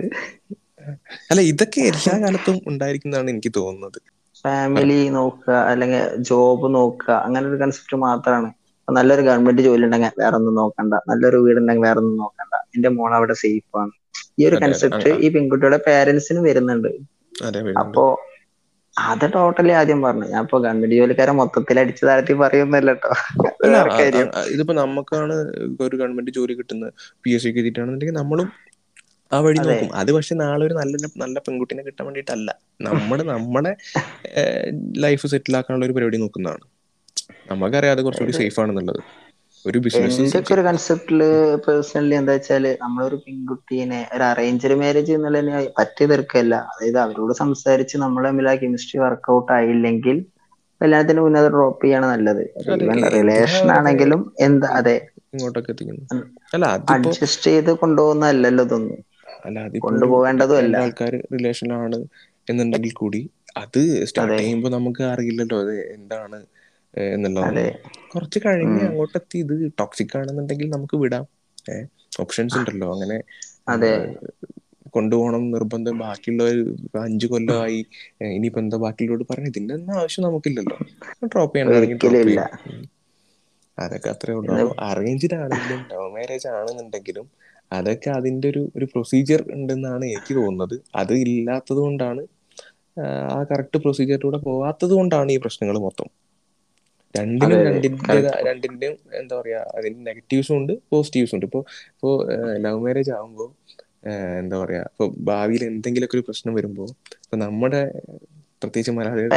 അല്ല ഇതൊക്കെ എല്ലാ കാലത്തും ഉണ്ടായിരിക്കുന്നതാണ് എനിക്ക് തോന്നുന്നത്. ഫാമിലി നോക്കുക അല്ലെങ്കിൽ ജോബ് നോക്കുക അങ്ങനെ ഒരു കൺസെപ്റ്റ് മാത്രമാണ്. നല്ലൊരു ഗവൺമെന്റ് ജോലി ഉണ്ടെങ്കിൽ വേറെ ഒന്നും നോക്കണ്ട. നല്ലൊരു വീടുണ്ടെങ്കിൽ വേറെ ഒന്നും നോക്കണ്ട. എന്റെ മോൾ അവിടെ സേഫ് ആണ്. ഈ ഒരു കൺസെപ്റ്റ് ഈ പെൺകുട്ടിയുടെ പേരൻസിന് വരുന്നുണ്ട്. അപ്പോ അത് ടോട്ടലി ആദ്യം പറഞ്ഞു. ഞാൻ ഇപ്പൊ ഗവൺമെന്റ് ജോലിക്കാരെ മൊത്തത്തിൽ അടിച്ചു താഴ്ത്തി പറയുന്നല്ലോ ഇതിപ്പോ നമുക്കാണ് ഒരു ഗവൺമെന്റ് ജോലി കിട്ടുന്നത് പി എസ് സിക്ക് എഴുതിയിട്ടാണെന്നുണ്ടെങ്കിൽ നമ്മളും ആ വഴി നോക്കും. അത് പക്ഷെ നാളെ ഒരു നല്ല നല്ല പെൺകുട്ടിനെ കിട്ടാൻ വേണ്ടിയിട്ടല്ല. നമ്മുടെ നമ്മുടെ ലൈഫ് സെറ്റിൽ ആക്കാനുള്ള ഒരു പരിപാടി നോക്കുന്നതാണ്. നമുക്കറിയാം അത് കുറച്ചുകൂടി സേഫ് ആണെന്നുള്ളത്. ഒരു ബിസിനസ് എന്റെ ഒരു കൺസെപ്റ്റിൽ പേഴ്സണലി എന്താ വെച്ചാൽ നമ്മളൊരു പെൺകുട്ടീനെ ഒരു അറേഞ്ച്ഡ് മാരേജ് എന്നുള്ളതിനെ പറ്റി തീർക്കല്ല അതായത് അവരോട് സംസാരിച്ച് നമ്മൾ തമ്മിൽ ആ കെമിസ്ട്രി വർക്ക്ഔട്ട് ആയില്ലെങ്കിൽ കല്യാണത്തിന് മുന്നേ ഡ്രോപ്പ് ചെയ്യാണ് നല്ലത്. റിലേഷൻ ആണെങ്കിലും എന്താ അതെ. ഇങ്ങോട്ടൊക്കെ അഡ്ജസ്റ്റ് ചെയ്ത് കൊണ്ടുപോകുന്നതല്ലല്ലോ ഇതൊന്നും. കൊണ്ടുപോകേണ്ടതും അല്ല. രണ്ടാൾക്കാർ റിലേഷനിലാണ് എന്നുണ്ടെങ്കിൽ കൂടി അത് സ്റ്റാർട്ട് ചെയ്യുമ്പോ ചെയ്യുമ്പോൾ നമുക്ക് അറിയില്ലല്ലോ അത് എന്താണ് ഏഹ് കുറച്ച് കഴിഞ്ഞ് അങ്ങോട്ട് അങ്ങോട്ടെത്തി. ഇത് ടോക്സിക് ആണെന്നുണ്ടെങ്കിൽ നമുക്ക് വിടാം. ഓപ്ഷൻസ് ഉണ്ടല്ലോ. അങ്ങനെ അതെ. കൊണ്ടുപോകണം നിർബന്ധം. ബാക്കിയുള്ളവർ അഞ്ചു കൊല്ലമായി. ഇനിയിപ്പോ എന്താ ബാക്കിയുള്ളവരോട് പറഞ്ഞു ഇതിന്റെ ഒന്നും ആവശ്യം നമുക്കില്ലല്ലോ. ഡ്രോപ്പ് ചെയ്യണം. അതൊക്കെ അത്രേ ഉള്ളൂ. അറേഞ്ച്ഡ് ആണെങ്കിലും ലവ് മാരേജ് ആണെന്നുണ്ടെങ്കിലും അതൊക്കെ അതിന്റെ ഒരു ഒരു പ്രൊസീജിയർ ഉണ്ടെന്നാണ് എനിക്ക് തോന്നുന്നത്. അത് ഇല്ലാത്തത് കൊണ്ടാണ് ആ കറക്റ്റ് പ്രൊസീജിയറിലൂടെ പോവാത്തത് കൊണ്ടാണ് ഈ പ്രശ്നങ്ങൾ മൊത്തം. രണ്ടിനും രണ്ടിന്റെ രണ്ടിന്റെയും രണ്ടിന്റെ രണ്ടിന്റെയും എന്താ പറയാ അതിന് നെഗറ്റീവ്സും ഉണ്ട് പോസിറ്റീവ്സും ഉണ്ട്. ഇപ്പോൾ ഇപ്പോൾ ലവ് മാരേജ് ആകുമ്പോൾ എന്താ പറയാ ഇപ്പൊ ഭാവിയിൽ എന്തെങ്കിലുമൊക്കെ ഒരു പ്രശ്നം വരുമ്പോ ഇപ്പൊ നമ്മുടെ പ്രത്യേകിച്ച് മലയാളികളെ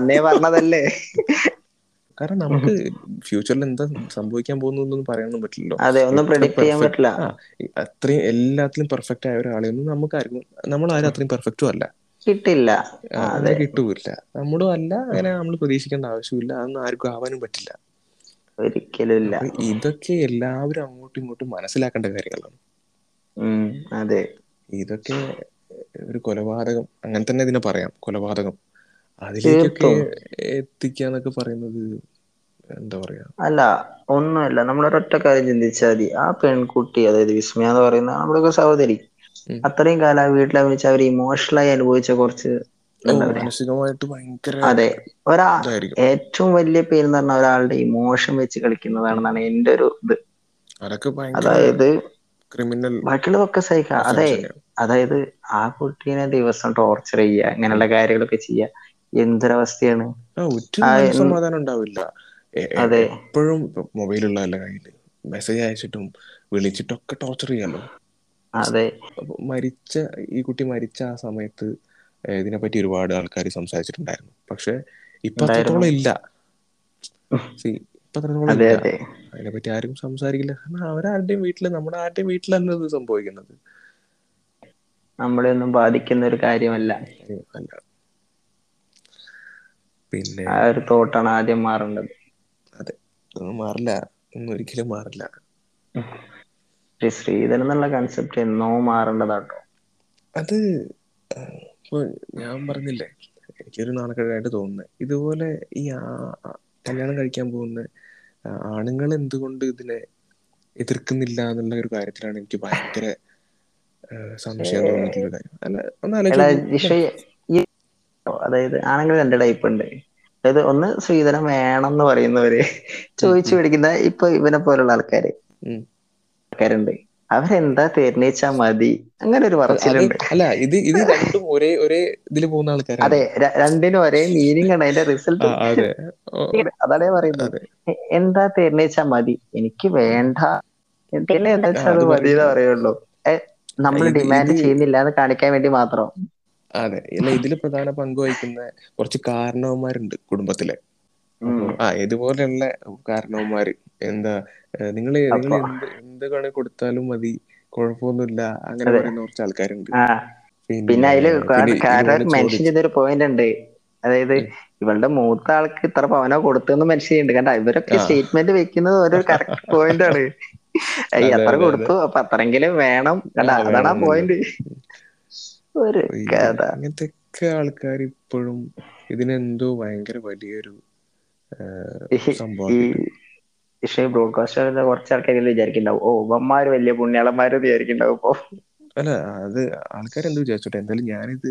പറഞ്ഞതല്ലേ? കാരണം നമുക്ക് ഫ്യൂച്ചറിൽ എന്താ സംഭവിക്കാൻ പോകുന്നൊന്നും പറയാനൊന്നും പറ്റില്ലല്ലോ. അതെ ഒന്നും പ്രെഡിക്റ്റ് ചെയ്യാൻ പറ്റില്ല. അത്രയും എല്ലാത്തിലും പെർഫെക്റ്റ് ആയ ഒരാളെയൊന്നും നമ്മൾ ആരും അത്രയും പെർഫെക്റ്റും അല്ല. കിട്ടില്ല. അതെ. കിട്ടൂല്ല. നമ്മളും അല്ല അങ്ങനെ നമ്മൾ പ്രതീക്ഷിക്കേണ്ട ആവശ്യമില്ല. അതൊന്നും ആർക്കും ആവാനും പറ്റില്ല. ഒരിക്കലുമില്ല. ഇതൊക്കെ എല്ലാവരും അങ്ങോട്ടും ഇങ്ങോട്ടും മനസ്സിലാക്കേണ്ട കാര്യങ്ങളാണ്. അതെ. ഇതൊക്കെ ഒരു കൊലപാതകം അങ്ങനെ തന്നെ ഇതിനെ പറയാം കൊലപാതകം. അതിലേക്കൊക്കെ എത്തിക്കാന്നൊക്കെ പറയുന്നത് എന്താ പറയാ? അല്ല ഒന്നുമല്ല. നമ്മളൊരൊറ്റ കാര്യം ചിന്തിച്ചാൽ മതി. ആ പെൺകുട്ടി അതായത് വിസ്മയ എന്ന് പറയുന്ന നമ്മുടെ സഹോദരി. അത്രയും കാലം ആ വീട്ടിൽ അഭിനയിച്ച് അവർ ഇമോഷണലായി അനുഭവിച്ച കുറച്ച് അതെ. ഒരാ ഏറ്റവും വലിയ പേര് എന്ന് പറഞ്ഞാൽ ഒരാളുടെ ഇമോഷൻ വെച്ച് കളിക്കുന്നതാണെന്നാണ് എന്റെ ഒരു ഇത് അതായത് ക്രിമിനൽ ബാക്കിയുള്ളതൊക്കെ സഹിക്കാം അതെ. അതായത് ആ കുട്ടീനെ ദിവസം ടോർച്ചർ ചെയ്യുക അങ്ങനെയുള്ള കാര്യങ്ങളൊക്കെ ചെയ്യുക എന്തൊരവസ്ഥയാണ്? ആ ഉണ്ടാവില്ല. എപ്പോഴും മൊബൈലുള്ള കയ്യിൽ മെസ്സേജ് അയച്ചിട്ടും വിളിച്ചിട്ടും ഒക്കെ ടോർച്ചർ ചെയ്യാലോ? അതെ. മരിച്ച ഈ കുട്ടി മരിച്ച ആ സമയത്ത് ഇതിനെ പറ്റി ഒരുപാട് ആൾക്കാർ സംസാരിച്ചിട്ടുണ്ടായിരുന്നു. പക്ഷെ ഇപ്പൊ അത്രത്തോളം ഇല്ല. ഇപ്പൊ അത്രത്തോളം അതെ ഇല്ല. അതിനെപ്പറ്റി ആരും സംസാരിക്കില്ല. കാരണം അവരാരുടെയും വീട്ടിൽ നമ്മുടെ ആരുടെയും വീട്ടിലല്ല ഇത് സംഭവിക്കുന്നത്. നമ്മളെ ഒന്നും ബാധിക്കുന്ന ഒരു കാര്യമല്ല. പിന്നെ ആ ഒരു തോട്ടാണ് ആദ്യം മാറേണ്ടത്. അതെ. മാറില്ല. ഒന്നും ഒരിക്കലും മാറില്ല. ശ്രീധരൻ എന്നുള്ള കൺസെപ്റ്റ് എന്നോ മാറേണ്ടതാട്ടോ. അത് ഇപ്പൊ ഞാൻ പറഞ്ഞില്ലേ എനിക്കൊരു നാണക്കേടായിട്ട് തോന്നുന്നത് ഇതുപോലെ ഈ കല്യാണം കഴിക്കാൻ പോകുന്ന ആണുങ്ങൾ എന്തുകൊണ്ട് ഇതിനെ എതിർക്കുന്നില്ല എന്നുള്ള ഒരു കാര്യത്തിലാണ് എനിക്ക് ഭയങ്കര സംശയം തോന്നിയിട്ടുള്ള കാര്യം. അല്ല അതായത് ആണുങ്ങൾ രണ്ട് ടൈപ്പ് ഉണ്ട്. അതായത് ഒന്ന് ശ്രീധരൻ വേണം എന്ന് പറയുന്നവര് ചോദിച്ചു പിടിക്കുന്ന മേടിക്കുന്ന ഇപ്പൊ ഇവനെ പോലുള്ള ആൾക്കാര്. ആൾക്കാരുണ്ട്. അവരെന്താ തേർന്നേച്ചാ മതി. അങ്ങനെ ഒരു പറച്ചിലുണ്ട്. അല്ല ഇത് ഇത് രണ്ടും ഒരേ ഒരേ ഇതിൽ പോകുന്ന ആൾക്കാർ അതെ രണ്ടിനും ഒരേ മീനിങ് ആണ് അതിന്റെ റിസൾട്ട് അതെ. അതാണ് പറയുന്നത്. എന്താ തേർന്നേച്ചാ മതി? എനിക്ക് വേണ്ട. പിന്നെ എന്താ വെച്ചാൽ അത് അത് മതി എന്ന് പറയുള്ളൂ. നമ്മൾ ഡിമാൻഡ് ചെയ്യുന്നില്ല എന്ന് കാണിക്കാൻ വേണ്ടി മാത്രം. അതെ അല്ല ഇതിൽ പ്രധാന പങ്ക് വഹിക്കുന്ന കുറച്ച് കാരണവന്മാരുണ്ട് കുടുംബത്തിലെ. ആ ഇതുപോലെയുള്ള കാരണവന്മാര് എന്താ നിങ്ങൾ നിങ്ങൾ എന്ത് കണി കൊടുത്താലും മതി. കുഴപ്പമൊന്നുമില്ല. അങ്ങനെ പറയുന്ന കുറച്ച് ആൾക്കാരുണ്ട്. പിന്നെ അതിൽ കാരണം മെൻഷൻ ചെയ്തൊരു പോയിന്റ് ഉണ്ട്. അതായത് ഇവളുടെ മൂത്ത ആൾക്ക് ഇത്ര പവനോ കൊടുത്തെന്ന് മെൻഷൻ ചെയ്യുന്നുണ്ട് കാരണം ഇവരൊക്കെ സ്റ്റേറ്റ്മെന്റ് വെക്കുന്നത് ഓരോ കറക്റ്റ് പോയിന്റ് ആണ്. എത്ര കൊടുത്തു. അപ്പൊ അത്രയെങ്കിലും വേണം. കണ്ട അതാണ് ആ പോയിന്റ് ഒരു കഥ. അങ്ങനത്തെ ആൾക്കാർ ഇപ്പോഴും ഇതിനെന്തോ ഭയങ്കര വലിയൊരു ആ, പക്ഷേ ബ്രോഡ്കാസ്റ്റ് കുറച്ച് ആൾക്കാർ വിചാരിക്കുന്നുണ്ടാവും. ഓ ഇവന്മാര് വലിയ പുണ്യാളന്മാര് വിചാരിക്കുന്നുണ്ടാവും ഇപ്പൊ. അല്ല അത് ആൾക്കാർ എന്ത് വിചാരിച്ചോട്ടെ? എന്തായാലും ഞാനിത്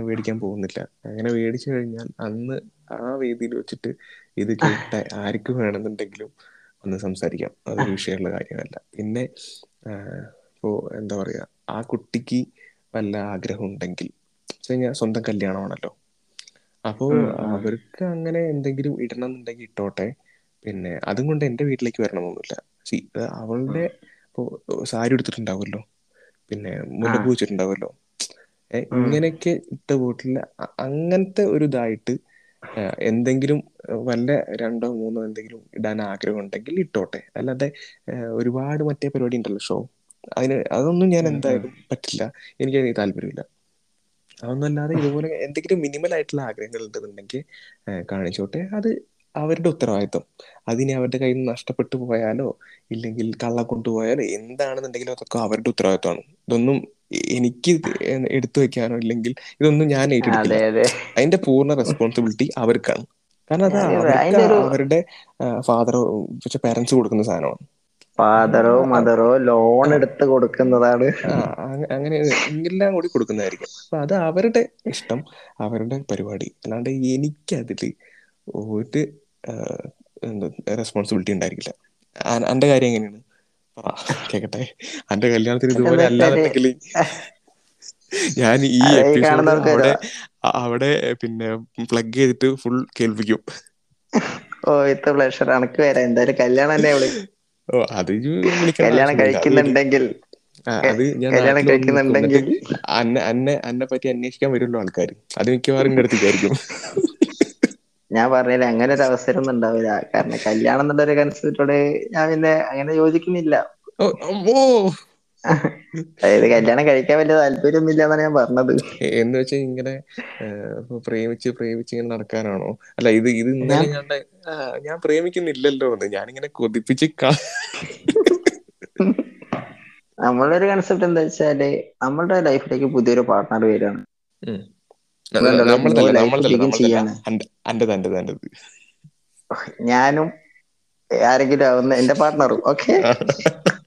മേടിക്കാൻ പോകുന്നില്ല. അങ്ങനെ മേടിച്ചു കഴിഞ്ഞാൽ അന്ന് ആ വേദിയിൽ വെച്ചിട്ട് ഇത് കേട്ട ആർക്ക് വേണമെന്നുണ്ടെങ്കിലും ഒന്ന് സംസാരിക്കാം. അതൊരു വിഷയമുള്ള കാര്യമല്ല. പിന്നെ ഇപ്പോ എന്താ പറയുക ആ കുട്ടിക്ക് വല്ല ആഗ്രഹം ഉണ്ടെങ്കിൽ കഴിഞ്ഞാൽ സ്വന്തം കല്യാണമാണല്ലോ. അപ്പോൾ. അവർക്ക് അങ്ങനെ എന്തെങ്കിലും ഇടണം എന്നുണ്ടെങ്കിൽ ഇട്ടോട്ടെ. പിന്നെ അതും കൊണ്ട് എന്റെ വീട്ടിലേക്ക് വരണമൊന്നുമില്ല സി അവളുടെ ഇപ്പോ സാരി എടുത്തിട്ടുണ്ടാവുമല്ലോ പിന്നെ മുല്ല മുല്ലപ്പൂ വെച്ചിട്ടുണ്ടാവുമല്ലോ ഇങ്ങനെയൊക്കെ ഇട്ട വീട്ടിൽ അങ്ങനത്തെ ഒരു ഇതായിട്ട് എന്തെങ്കിലും വല്ല രണ്ടോ മൂന്നോ എന്തെങ്കിലും ഇടാൻ ആഗ്രഹം ഉണ്ടെങ്കിൽ ഇട്ടോട്ടെ. അല്ലാതെ ഒരുപാട് മറ്റേ പരിപാടി ഉണ്ടല്ലോ ഷോ. അതിന് അതൊന്നും ഞാൻ എന്തായാലും പറ്റില്ല. എനിക്ക് അതിന് താല്പര്യമില്ല. അതൊന്നും അല്ലാതെ ഇതുപോലെ എന്തെങ്കിലും മിനിമൽ ആയിട്ടുള്ള ആഗ്രഹങ്ങൾ ഉണ്ടെന്നുണ്ടെങ്കിൽ കാണിച്ചോട്ടെ. അത് അവരുടെ ഉത്തരവാദിത്വം. അതിനെ അവരുടെ കയ്യിൽ നിന്ന് നഷ്ടപ്പെട്ടു പോയാലോ ഇല്ലെങ്കിൽ കള്ള കൊണ്ടുപോയാലോ എന്താണെന്നുണ്ടെങ്കിലും അതൊക്കെ അവരുടെ ഉത്തരവാദിത്വമാണ്. ഇതൊന്നും എനിക്ക് എടുത്തു വെക്കാനോ ഇല്ലെങ്കിൽ ഇതൊന്നും ഞാൻ ഏറ്റെടുക്കില്ല. അതെ അതെ. അതിന്റെ പൂർണ റെസ്പോൺസിബിലിറ്റി അവർക്കാണ്. കാരണം അത് അവർക്ക് അവരുടെ ഫാദറോ പേരൻസ് കൊടുക്കുന്ന സാധനമാണ്. ഫാദറോ മദറോ ലോൺ എടുത്ത് കൊടുക്കുന്നതാണ്. അങ്ങനെ എല്ലാം കൂടി കൊടുക്കുന്നതായിരിക്കും. അപ്പൊ അത് അവരുടെ ഇഷ്ടം അവരുടെ പരിപാടി. അല്ലാണ്ട് എനിക്കതിൽ ഒരു റെസ്പോൺസിബിലിറ്റി ഉണ്ടായിരിക്കില്ല. അന്റെ കാര്യം എങ്ങനെയാണ്? കേക്കട്ടെ. അന്റെ കല്യാണത്തിന് ഇതുപോലെ അല്ലാതെ അല്ലാന്നുണ്ടെങ്കിൽ ഞാൻ ഈ എപ്പിസോഡ് അവിടെ അവിടെ പിന്നെ പ്ലഗ് ചെയ്തിട്ട് ഫുൾ കേൾപ്പിക്കും. ഓ ഇത്ര പ്ലഷർ അനക്ക് വരാം എന്തായാലും കല്യാണം തന്നെ ഓ അത് കല്യാണം കഴിക്കുന്നുണ്ടെങ്കിൽ. അത് ഞാൻ കഴിക്കുന്നുണ്ടെങ്കിൽ. അന്നെ അന്നെ അന്നെ പറ്റി അന്വേഷിക്കാൻ വരുള്ളൂ ആൾക്കാർ അത് മിക്കവാറും എന്റെ അടുത്തേക്കായിരിക്കും ഞാൻ പറഞ്ഞില്ല അങ്ങനെ ഒരു അവസരം ഒന്നും ഉണ്ടാവില്ല. കാരണം കല്യാണം എന്നുള്ള ഒരു കൺസെപ്റ്റോട് ഞാൻ പിന്നെ അങ്ങനെ യോജിക്കുന്നില്ല. അതായത് കല്യാണം കഴിക്കാൻ വലിയ താല്പര്യമൊന്നുമില്ല എന്നാണ് ഞാൻ പറഞ്ഞത്. എന്ന് വെച്ചാൽ ഇങ്ങനെ പ്രേമിച്ച് പ്രേമിച്ച് ഇങ്ങനെ നടക്കാനാണോ? അല്ല ഇത് ഇത് ഇന്നലെ കണ്ട ഞാൻ പ്രേമിക്കുന്നില്ലല്ലോ എന്ന് ഞാനിങ്ങനെ കൊതിപ്പിച്ച് നമ്മളൊരു നമ്മളുടെ ഒരു കൺസെപ്റ്റ് എന്താ വെച്ചാൽ നമ്മളുടെ ലൈഫിലേക്ക് പുതിയൊരു പാർട്ട്ണർ വരികയാണ്. ഞാനും ആരെങ്കിലും ആവുന്ന എന്റെ പാർട്ട്ണറും ഓക്കെ.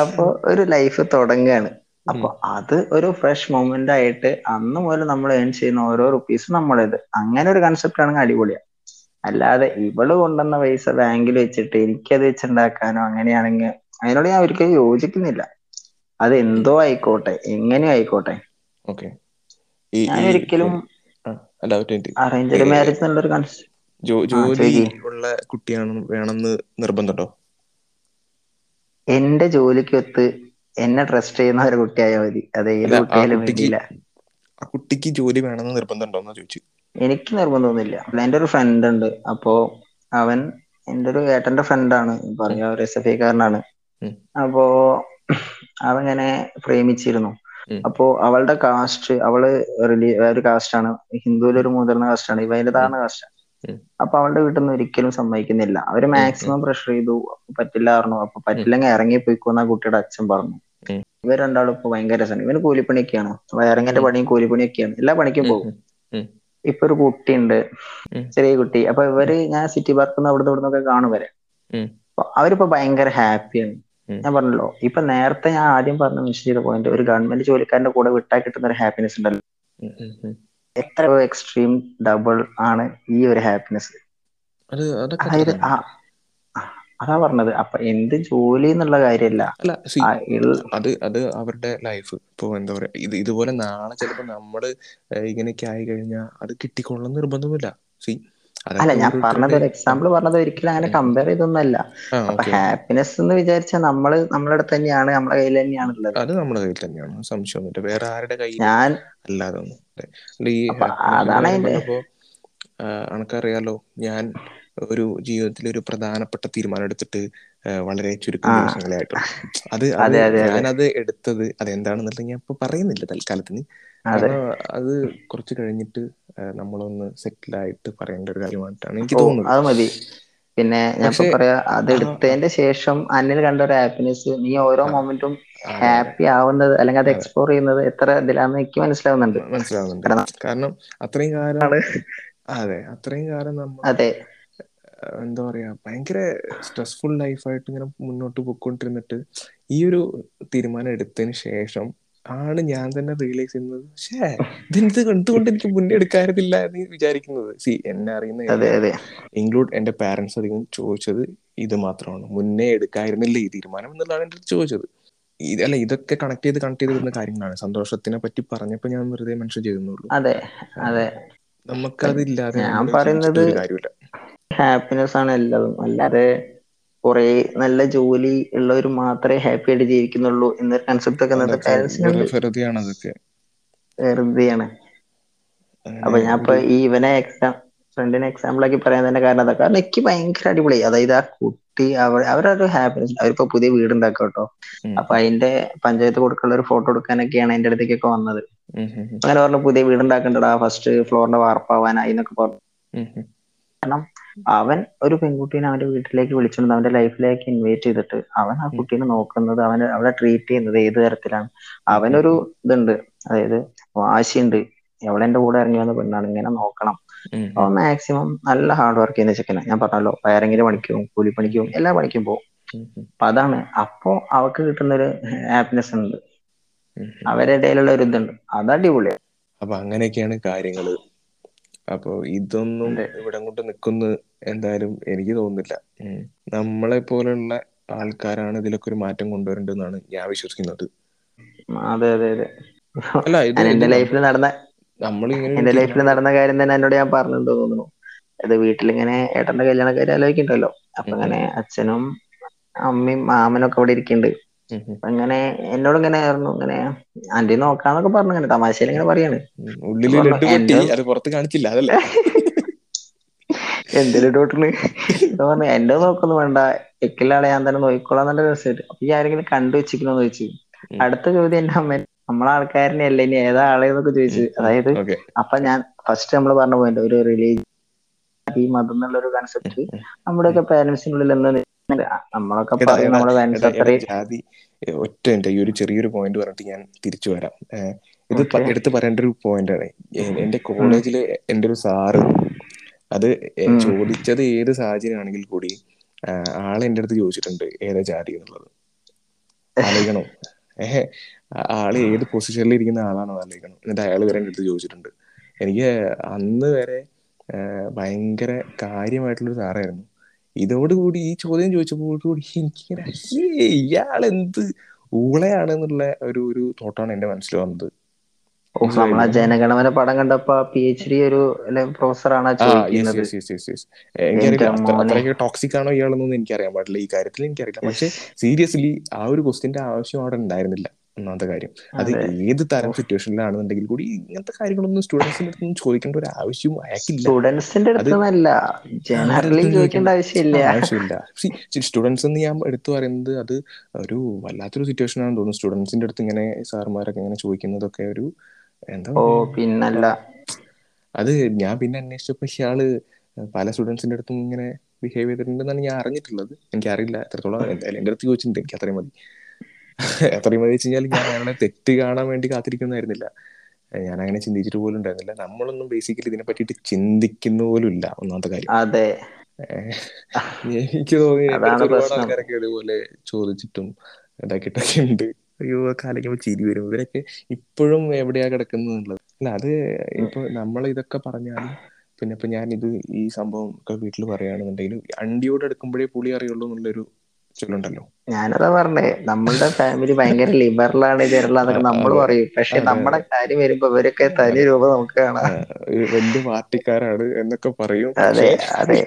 അപ്പൊ ഒരു ലൈഫ് തുടങ്ങുകയാണ്. അപ്പൊ അത് ഒരു ഫ്രഷ് മൊമെന്റ് ആയിട്ട് അന്ന് മുതൽ നമ്മൾ ഏൺ ചെയ്യുന്ന ഓരോ റുപ്പീസും നമ്മളേത്. അങ്ങനെ ഒരു കൺസെപ്റ്റ് ആണെങ്കിൽ അടിപൊളിയാണ് അല്ലാതെ ഇവൾ കൊണ്ടുവന്ന പൈസ ബാങ്കിൽ വെച്ചിട്ട് എനിക്കത് വെച്ചുണ്ടാക്കാനോ അങ്ങനെയാണെങ്കിൽ അതിനോട് ഞാൻ ഒരിക്കലും യോജിക്കുന്നില്ല. അത് എന്തോ ആയിക്കോട്ടെ എങ്ങനെയും ആയിക്കോട്ടെ. ഞാൻ ഒരിക്കലും അറേഞ്ച്ഡ് മാരേജ് എന്നുള്ളൊരു കൺസെപ്റ്റ് ജോലി ഉള്ള കുട്ടിയാണ് വേണമെന്ന് നിർബന്ധമുണ്ടോ? എന്റെ ജോലിക്കൊത്ത് എന്നെ ട്രസ്റ്റ് ചെയ്യുന്ന ഒരു കുട്ടിയായാൽ മതി. അത് ഏത് കുട്ടിയായാലും കുട്ടിക്ക് വേണ്ടിയില്ല. ആ കുട്ടിക്ക് ജോലി വേണമെന്ന് നിർബന്ധമുണ്ടോന്നാ ചോദിച്ചു? എനിക്ക് നിർബന്ധമൊന്നുമില്ല. എന്റെ ഒരു ഫ്രണ്ട് ഉണ്ട്. അപ്പോ അവൻ എന്റെ ഒരു ഏട്ടന്റെ ഫ്രണ്ടാണ് പറയാ ഒരു എസ് എഫ് ഐക്കാരനാണ് അപ്പോ അവങ്ങനെ പ്രേമിച്ചിരുന്നു. അപ്പോ അവളുടെ കാസ്റ്റ് അവൾ റിലീ ഒരു കാസ്റ്റാണ് ഹിന്ദുവിൽ ഒരു മുതിർന്ന കാസ്റ്റാണ് ഇവ അതിന്റെ താഴ്ന്ന കാസ്റ്റ് ഉം, അപ്പൊ അവളുടെ വീട്ടിൽ നിന്ന് ഒരിക്കലും സമ്മതിക്കുന്നില്ല. അവർ മാക്സിമം പ്രഷർ ചെയ്തു. പറ്റില്ലായിരുന്നു അപ്പൊ പറ്റില്ലെങ്കിൽ ഇറങ്ങി പോയിക്കോന്ന കുട്ടിയുടെ അച്ഛൻ പറഞ്ഞു. ഇവർ രണ്ടാളും ഇപ്പൊ ഭയങ്കര രസമാണ് ഇവന് കൂലിപ്പണിയൊക്കെയാണ്. വയറിങ്ങിന്റെ പണിയും കൂലിപ്പണിയൊക്കെയാണ്. എല്ലാ പണിക്കും പോകും. ഇപ്പൊ ഒരു കുട്ടി ഉണ്ട് ചെറിയ കുട്ടി. അപ്പൊ ഇവർ ഞാൻ സിറ്റി പാർക്കിൽ അവിടുന്ന് ഇവിടുന്നൊക്കെ കാണും വരെ അവരിപ്പോ ഭയങ്കര ഹാപ്പിയാണ് ഞാൻ പറഞ്ഞല്ലോ ഇപ്പൊ നേരത്തെ ഞാൻ ആദ്യം പറഞ്ഞ മെൻഷൻ ചെയ്ത പോയിന്റ് ഒരു ഗവൺമെന്റ് ജോലിക്കാരന്റെ കൂടെ വിട്ടാൽ കിട്ടുന്ന ഒരു ഹാപ്പിനെസ് ഉണ്ടല്ലോ. എത്ര എക്സ്ട്രീം ഡബിൾ ആണ് ഈ ഒരു ഹാപ്പിനെസ് അതായത് അതാ പറഞ്ഞത്. അപ്പൊ എന്ത് ജോലി എന്നുള്ള കാര്യമല്ല. അത് അത് അവരുടെ ലൈഫ് ഇപ്പൊ എന്താ പറയാ ഇത് ഇതുപോലെ നാളെ ചിലപ്പോ നമ്മൾ ഇങ്ങനെയൊക്കെ ആയി കഴിഞ്ഞാൽ അത് കിട്ടിക്കൊള്ളണം നിർബന്ധമില്ല സി അല്ല ഞാൻ പറഞ്ഞത് ഒരു എക്സാമ്പിൾ പറഞ്ഞത് ഒരിക്കലും അങ്ങനെ. കമ്പയർ ചെയ്തൊന്നല്ല അപ്പൊ ഹാപ്പിനെസ് എന്ന് വിചാരിച്ചാൽ നമ്മൾ നമ്മുടെ അടുത്ത് തന്നെയാണ് നമ്മുടെ കയ്യിൽ തന്നെയാണ് ഉള്ളത്. അത് നമ്മുടെ കയ്യിൽ തന്നെയാണ്. സംശയമൊന്നുമില്ല വേറെ ആരുടെ കയ്യിലും ഞാൻ അല്ലാതെ അതാണ് അനക്കറിയാലോ? ഞാൻ ഒരു ജീവിതത്തിൽ ഒരു പ്രധാനപ്പെട്ട തീരുമാനം എടുത്തിട്ട് വളരെ ചുരുക്കം ദിവസങ്ങളായിട്ട്. ദിവസങ്ങളേ ആയിട്ടുള്ളൂ അത് ഞാനത് എടുത്തത് അതെന്താണെന്നുള്ളത് ഞാൻ ഇപ്പൊ പറയുന്നില്ല തൽക്കാലത്തിന്. അതെ. അത് കുറച്ച് കഴിഞ്ഞിട്ട് നമ്മളൊന്ന് സെറ്റിൽ ആയിട്ട് പറയേണ്ട ഒരു കാര്യമായിട്ടാണ് എനിക്ക് തോന്നുന്നത്. അത് മതി. പിന്നെ ഞാൻ ഇപ്പൊ പറയാ അത് എടുത്തതിന്റെ ശേഷം അന്നിൽ കണ്ട ഒരു ഹാപ്പിനെസ് നീ ഓരോ മൊമെന്റും ഹാപ്പി ആവുന്നത് അല്ലെങ്കിൽ അത് എക്സ്പ്ലോർ ചെയ്യുന്നത് എത്ര ഇതിലാന്ന് എനിക്ക് മനസ്സിലാവുന്നുണ്ട്. മനസ്സിലാവുന്നുണ്ട്. കാരണം കാരണം അത്രയും കാലം അതെ അത്രയും കാലം നമ്മൾ അതെ. എന്താ പറയാ ഭയങ്കര സ്ട്രെസ്ഫുൾ ലൈഫായിട്ട് ഇങ്ങനെ മുന്നോട്ട് പോയിക്കൊണ്ടിരുന്നിട്ട് ഈ ഒരു തീരുമാനം എടുത്തതിന് ശേഷം ആണ് ഞാൻ തന്നെ റിയലൈസ് ചെയ്യുന്നത് പക്ഷേ ഇതെന്ത് എന്തുകൊണ്ട് എനിക്ക് മുന്നേ എടുക്കാറില്ല എന്ന് വിചാരിക്കുന്നത്? സി എന്നെ അറിയുന്ന ഇൻക്ലൂഡ് എന്റെ പാരന്റ്സ് അധികം ചോദിച്ചത് ഇത് മാത്രമാണ്. മുന്നേ എടുക്കായിരുന്നില്ല ഈ തീരുമാനം എന്നുള്ളതാണ് എന്റെ ചോദിച്ചത്. ഇത് അല്ല ഇതൊക്കെ കണക്ട് ചെയ്ത് കണക്ട് ചെയ്ത് വരുന്ന കാര്യങ്ങളാണ്. സന്തോഷത്തിനെ പറ്റി പറഞ്ഞപ്പോൾ ഞാൻ വെറുതെ മെൻഷൻ ചെയ്യുന്നുള്ളൂ അതെ അതെ. നമുക്കതില്ലാതെ ഞാൻ പറയുന്നത് കാര്യമില്ല. ഹാപ്പിനെസ് ആണ് എല്ലതും. അല്ലാതെ കുറെ നല്ല ജോലി ഉള്ളവർ മാത്രമേ ഹാപ്പി ആയിട്ട് ജീവിക്കുന്നുള്ളൂ എന്നൊരു കൺസെപ്റ്റ് ഒക്കെ ഇന്നത്തെ പാരന്റ്സിനുണ്ട് വെറുതെയാണ് അപ്പൊ ഞാൻ ഇപ്പൊ ഈ ഇവനെ എക്സാം ഫ്രണ്ടിനെ എക്സാമ്പിൾ ആക്കി പറയാൻ തന്നെ കാരണം അതാ. കാരണം എനിക്ക് ഭയങ്കര അടിപൊളി. അതായത് ആ കുട്ടി അവർ അവരൊരു ഹാപ്പിനെസ് അവരിപ്പോ പുതിയ വീട് ഉണ്ടാക്കുക കേട്ടോ. അപ്പൊ അതിന്റെ പഞ്ചായത്ത് കൊടുക്കാനുള്ള ഒരു ഫോട്ടോ എടുക്കാനൊക്കെയാണ് എന്റെ അടുത്തേക്കൊക്കെ വന്നത്. അങ്ങനെ പറഞ്ഞു പുതിയ വീട് ഉണ്ടാക്കണ്ടടാ ഫസ്റ്റ് ഫ്ലോറിന്റെ വാർപ്പാവാനായി എന്നൊക്കെ പറഞ്ഞു. കാരണം അവൻ ഒരു പെൺകുട്ടീനെ അവന്റെ വീട്ടിലേക്ക് വിളിച്ചുകൊണ്ട് അവന്റെ ലൈഫിലേക്ക് ഇൻവൈറ്റ് ചെയ്തിട്ട് അവൻ ആ. കുട്ടീനെ നോക്കുന്നത് അവൻ അവളെ ട്രീറ്റ് ചെയ്യുന്നത് ഏത് തരത്തിലാണ്. അവനൊരു ഇതുണ്ട്. അതായത് വാശിയുണ്ട്. എവളെന്റെ കൂടെ ഇറങ്ങി വന്ന പെണ്ണാണ്. ഇങ്ങനെ നോക്കണം. അപ്പൊ മാക്സിമം നല്ല ഹാർഡ് വർക്ക് ചെയ്യുന്ന ചെക്കനെ. ഞാൻ പറഞ്ഞല്ലോ വയറിങ്ങിന് പണിക്കും കൂലിപ്പണിക്കും എല്ലാ പണിക്കും പോകും. അപ്പൊ അതാണ്. അപ്പൊ അവക്ക് കിട്ടുന്ന ഒരു ഹാപ്പിനെസ് ഉണ്ട്. അവരുടെ ഇടയിലുള്ള ഒരു ഇതുണ്ട്. അത് അടിപൊളിയാണ് അപ്പൊ അങ്ങനെയൊക്കെയാണ് കാര്യങ്ങൾ. അപ്പൊ ഇതൊന്നും. ഇവിടെ കൊണ്ട് നിൽക്കുന്ന എന്തായാലും എനിക്ക് തോന്നുന്നില്ല. നമ്മളെ പോലെയുള്ള ആൾക്കാരാണ് ഇതിലൊക്കെ ഒരു മാറ്റം കൊണ്ടുവരേണ്ടതെന്നാണ് ഞാൻ വിശ്വസിക്കുന്നത്. അതെ അതെ അതെ. അല്ല എന്റെ ലൈഫിൽ നടന്ന എന്റെ ലൈഫിൽ നടന്ന കാര്യം തന്നെ എന്നോട് ഞാൻ പറഞ്ഞിട്ടുണ്ട് തോന്നുന്നു. അത് വീട്ടിലിങ്ങനെ ഏട്ടന്റെ കല്യാണക്കാരി ആലോചിക്കണ്ടല്ലോ. അപ്പൊ അങ്ങനെ അച്ഛനും അമ്മയും മാമനും ഒക്കെ അവിടെ ഇരിക്കുന്നുണ്ട് അപ്പൊ എന്നോട് ഇങ്ങനെ ആയിരുന്നു ഇങ്ങനെ ആന്റി നോക്കാന്നൊക്കെ പറഞ്ഞു ഇങ്ങനെ തമാശയിൽ ഇങ്ങനെ പറയാണ്. കാണിച്ചില്ല അതല്ലേ? ഡോട്ടിന് പറഞ്ഞു എന്റെ നോക്കൊന്നും വേണ്ട എക്കിലാളെ ഞാൻ തന്നെ നോക്കിക്കോളാം നല്ല രസമായിട്ട് അപ്പൊ ഈ ആരെങ്കിലും കണ്ടു വെച്ചിരിക്കണോന്ന് ചോദിച്ചു. അടുത്ത ചോദ്യം എന്റെ അമ്മ നമ്മളെ ആൾക്കാരനെ അല്ല ഇനി ഏതാ ആളെന്നൊക്കെ ചോദിച്ചു. അതായത് അപ്പൊ ഞാൻ ഫസ്റ്റ് നമ്മൾ പറഞ്ഞ പോയിന്റ് ഒരു റിലീജിയൻ ഈ മതം എന്നുള്ള ഒരു കൺസെപ്റ്റ് നമ്മുടെയൊക്കെ പേരൻസിനുള്ളിൽ എന്ന് നമ്മളൊക്കെ ജാതി ഒറ്റ മിനിറ്റ്. ഈ ഒരു ചെറിയൊരു പോയിന്റ് പറഞ്ഞിട്ട് ഞാൻ തിരിച്ചു വരാം. ഇത് എടുത്തു പറയേണ്ട ഒരു പോയിന്റ് ആണ്. എന്റെ കോളേജിൽ എന്റെ ഒരു സാറ് അത് ചോദിച്ചത് ഏത് സാഹചര്യം ആണെങ്കിൽ കൂടി ആളെ എന്റെ അടുത്ത് ചോദിച്ചിട്ടുണ്ട് ഏതാ ജാതി എന്നുള്ളത്. ആലോചിക്കണോ? ഏഹ് ആൾ ഏത് പൊസിഷനിൽ ഇരിക്കുന്ന ആളാണോ ആലോചിക്കണം. എന്നിട്ട് അയാൾ വരെ എന്റെ അടുത്ത് ചോദിച്ചിട്ടുണ്ട്. എനിക്ക് അന്ന് വരെ ഭയങ്കര ഭയങ്കര കാര്യമായിട്ടുള്ളൊരു സാറായിരുന്നു. ഇതോടുകൂടി ഈ ചോദ്യം ചോദിച്ചപ്പോഴുകൂടി എനിക്കിങ്ങനെ അയ്യേ ഇയാൾ എന്ത് ഊളയാണ് എന്നുള്ള ഒരു ഒരു തോട്ടാണ് എന്റെ മനസ്സിൽ വന്നത്. നമ്മളാ ജനഗണമന പടം കണ്ടപ്പോ പി എച്ച് ഡി ഒരു പ്രൊഫസറാണ് എനിക്കറിയില്ല. അത്രയ്ക്ക് ടോക്സിക് ആണോ ഇയാളെന്നൊന്നും എനിക്കറിയാൻ പാടില്ല. ഈ കാര്യത്തിൽ എനിക്കറിയില്ല. പക്ഷെ സീരിയസ്ലി ആ ഒരു ക്വസ്റ്റിന്റെ ആവശ്യം അവിടെ ഉണ്ടായിരുന്നില്ല. ഒന്നാമത്തെ കാര്യം. അത് ഏത് തരം സിറ്റുവേഷനിലാണെന്നുണ്ടെങ്കിൽ കൂടി ഇങ്ങനത്തെ കാര്യങ്ങളൊന്നും സ്റ്റുഡൻസിന്റെ അടുത്ത് ചോദിക്കേണ്ട ഒരു ആവശ്യവും അയാൾക്കില്ല. സ്റ്റുഡൻസിന്റെ അത് ജനറലി ചോദിക്കേണ്ട ആവശ്യമില്ല. ആവശ്യമില്ല. സ്റ്റുഡൻസ് എന്ന് ഞാൻ എടുത്തു പറയുന്നത് അത് ഒരു വല്ലാത്തൊരു സിറ്റുവേഷൻ ആണെന്ന് തോന്നുന്നു. സ്റ്റുഡൻസിന്റെ അടുത്ത് ഇങ്ങനെ സാർമാരൊക്കെ ഇങ്ങനെ ചോദിക്കുന്നതൊക്കെ ഒരു എന്താ ഓ പിന്നല്ല. അത് ഞാൻ പിന്നെ അന്വേഷിച്ചപ്പോ ഇയാൾ പല സ്റ്റുഡൻസിന്റെ അടുത്തും ഇങ്ങനെ ബിഹേവ് ചെയ്തിട്ടുണ്ടെന്നാണ് ഞാൻ അറിഞ്ഞിട്ടുള്ളത്. എനിക്കറിയില്ല. എത്രത്തോളം എന്റെ അടുത്ത് ചോദിച്ചിട്ടുണ്ട്. എനിക്ക് അത്രയും മതി. അത്രയും മതി വെച്ച് കഴിഞ്ഞാൽ ഞാൻ അയാളെ തെറ്റ് കാണാൻ വേണ്ടി കാത്തിരിക്കുന്നതായിരുന്നില്ല. ഞാൻ അങ്ങനെ ചിന്തിച്ചിട്ട് പോലും ഉണ്ടായിരുന്നില്ല. നമ്മളൊന്നും ബേസിക്കലി ഇതിനെ പറ്റിയിട്ട് ചിന്തിക്കുന്ന പോലും ഇല്ല ഒന്നാമത്തെ കാര്യം. അതെ. എനിക്ക് തോന്നി ഒരുപാട്. ആൾക്കാരൊക്കെ ഇതുപോലെ ചോദിച്ചിട്ടും ഇതാക്കിയിട്ടൊക്കെ ഉണ്ട്. അയ്യോ കാലിക്കുമ്പോൾ ചിരി വരും. ഇവരൊക്കെ ഇപ്പോഴും എവിടെയാ കിടക്കുന്നത് എന്നുള്ളത്. അല്ല അത് ഇപ്പൊ നമ്മൾ ഇതൊക്കെ പറഞ്ഞാലും പിന്നെ ഇപ്പൊ ഞാൻ ഇത് ഈ സംഭവം ഒക്കെ വീട്ടിൽ പറയുകയാണെന്നുണ്ടെങ്കിൽ അണ്ടിയോട് എടുക്കുമ്പോഴേ പുളി അറിയുള്ളൂ എന്നുള്ളൊരു ചൊല്ലുണ്ടല്ലോ ഞാനതാ പറഞ്ഞേ നമ്മളുടെ ഫാമിലി ഭയങ്കര ലിബറൽ ആണ് ആ, നമ്മൾ പറയും. പക്ഷെ നമ്മുടെ കാര്യം വരുമ്പോ അവരൊക്കെ തനി രൂപ നമുക്ക് കാണാം. വലിയ പാർട്ടിക്കാരാണ് എന്നൊക്കെ പറയും. അതെ അതെ.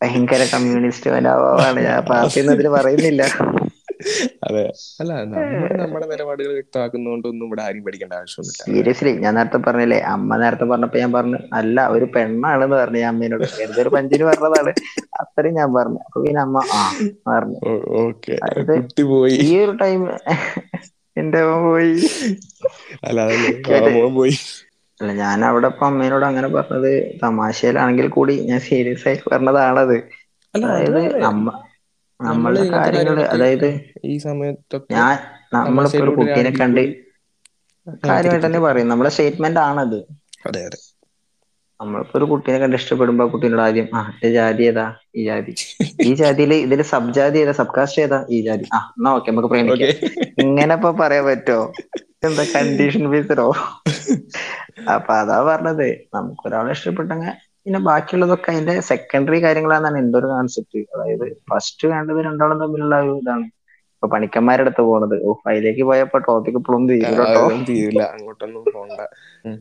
ഭയങ്കര കമ്മ്യൂണിസ്റ്റ് മനോഭാവമാണ് ഞാൻ പാർട്ടി എന്നതിൽ പറയുന്നില്ല. അതെ. അല്ല നമ്മൾ നമ്മുടെ നിലപാടുകൾ വ്യക്തമാക്കുന്നതുകൊണ്ടൊന്നും ഇവിടെ ആരും പഠിക്കേണ്ട ആവശ്യമൊന്നുമില്ല. സീരിയസ്ലി ഞാൻ നേരത്തെ പറഞ്ഞില്ലേ അമ്മ നേരത്തെ പറഞ്ഞപ്പോ ഞാൻ പറഞ്ഞു അല്ല ഒരു പെണ്ണാണെന്ന് പറഞ്ഞു ഞാൻ അമ്മേനോട്. വെറുതെ ഒരു പഞ്ചിന് പറഞ്ഞതാണ്. അത്രയും ഞാൻ പറഞ്ഞു. അപ്പൊ പിന്നെ അമ്മ ആ പറഞ്ഞു. ഓക്കെ. അതായത് പോയി ഈ ഒരു ടൈം എന്റെ അമ്മ പോയി. അല്ല പോയി. അല്ല ഞാൻ അവിടെ ഇപ്പൊ അമ്മേനോട് അങ്ങനെ പറഞ്ഞത് തമാശയിലാണെങ്കിൽ കൂടി ഞാൻ സീരിയസ് ആയി പറഞ്ഞതാണത്. അതായത് അതാണ് നമ്മ നമ്മൾ കാര്യങ്ങൾ അതായത് ഈ സമയത്തൊക്കെ ഞാൻ നമ്മളിപ്പോ ഒരു കുട്ടീനെ കണ്ട് കാര്യമായിട്ട് തന്നെ പറയും. നമ്മുടെ സ്റ്റേറ്റ്മെന്റ് ആണത്. അതെ അതെ. നമ്മളിപ്പോ ഒരു കുട്ടീനെ കണ്ട് ഇഷ്ടപ്പെടുമ്പോ ആ കുട്ടീനോട് ആദ്യം ആ എന്റെ ജാതി ഏതാ? ഈ ജാതി. ഈ ജാതിയിൽ ഇതിൽ സബ് ജാതി ഏതാ? സബ് കാസ്റ്റ് ഏതാ? ഈ ജാതി. ആ എന്നാ ഓക്കെ നമുക്ക് പ്രേമിക്കാം ഇങ്ങനെ ഇപ്പൊ പറയാൻ പറ്റോ എന്താ കണ്ടീഷൻ ബേസ്ഡോ അപ്പൊ അതാ പറഞ്ഞത്. നമുക്ക് ഒരാളെ ഇഷ്ടപ്പെട്ടെങ്കിൽ പിന്നെ ബാക്കിയുള്ളതൊക്കെ അതിന്റെ സെക്കൻഡറി കാര്യങ്ങളാണെന്നാണ് എന്റെ ഒരു കോൺസെപ്റ്റ് അതായത് ഫസ്റ്റ് വേണ്ടത് രണ്ടാളും തമ്മിലുള്ള ഒരു ഇതാണ്. ഇപ്പൊ പണിക്കന്മാരുടെ അടുത്ത് പോണത്. ഓ അതിലേക്ക് പോയപ്പോ ടോപ്പിക് ഇപ്പോഴും തീരൂല തീരില്ല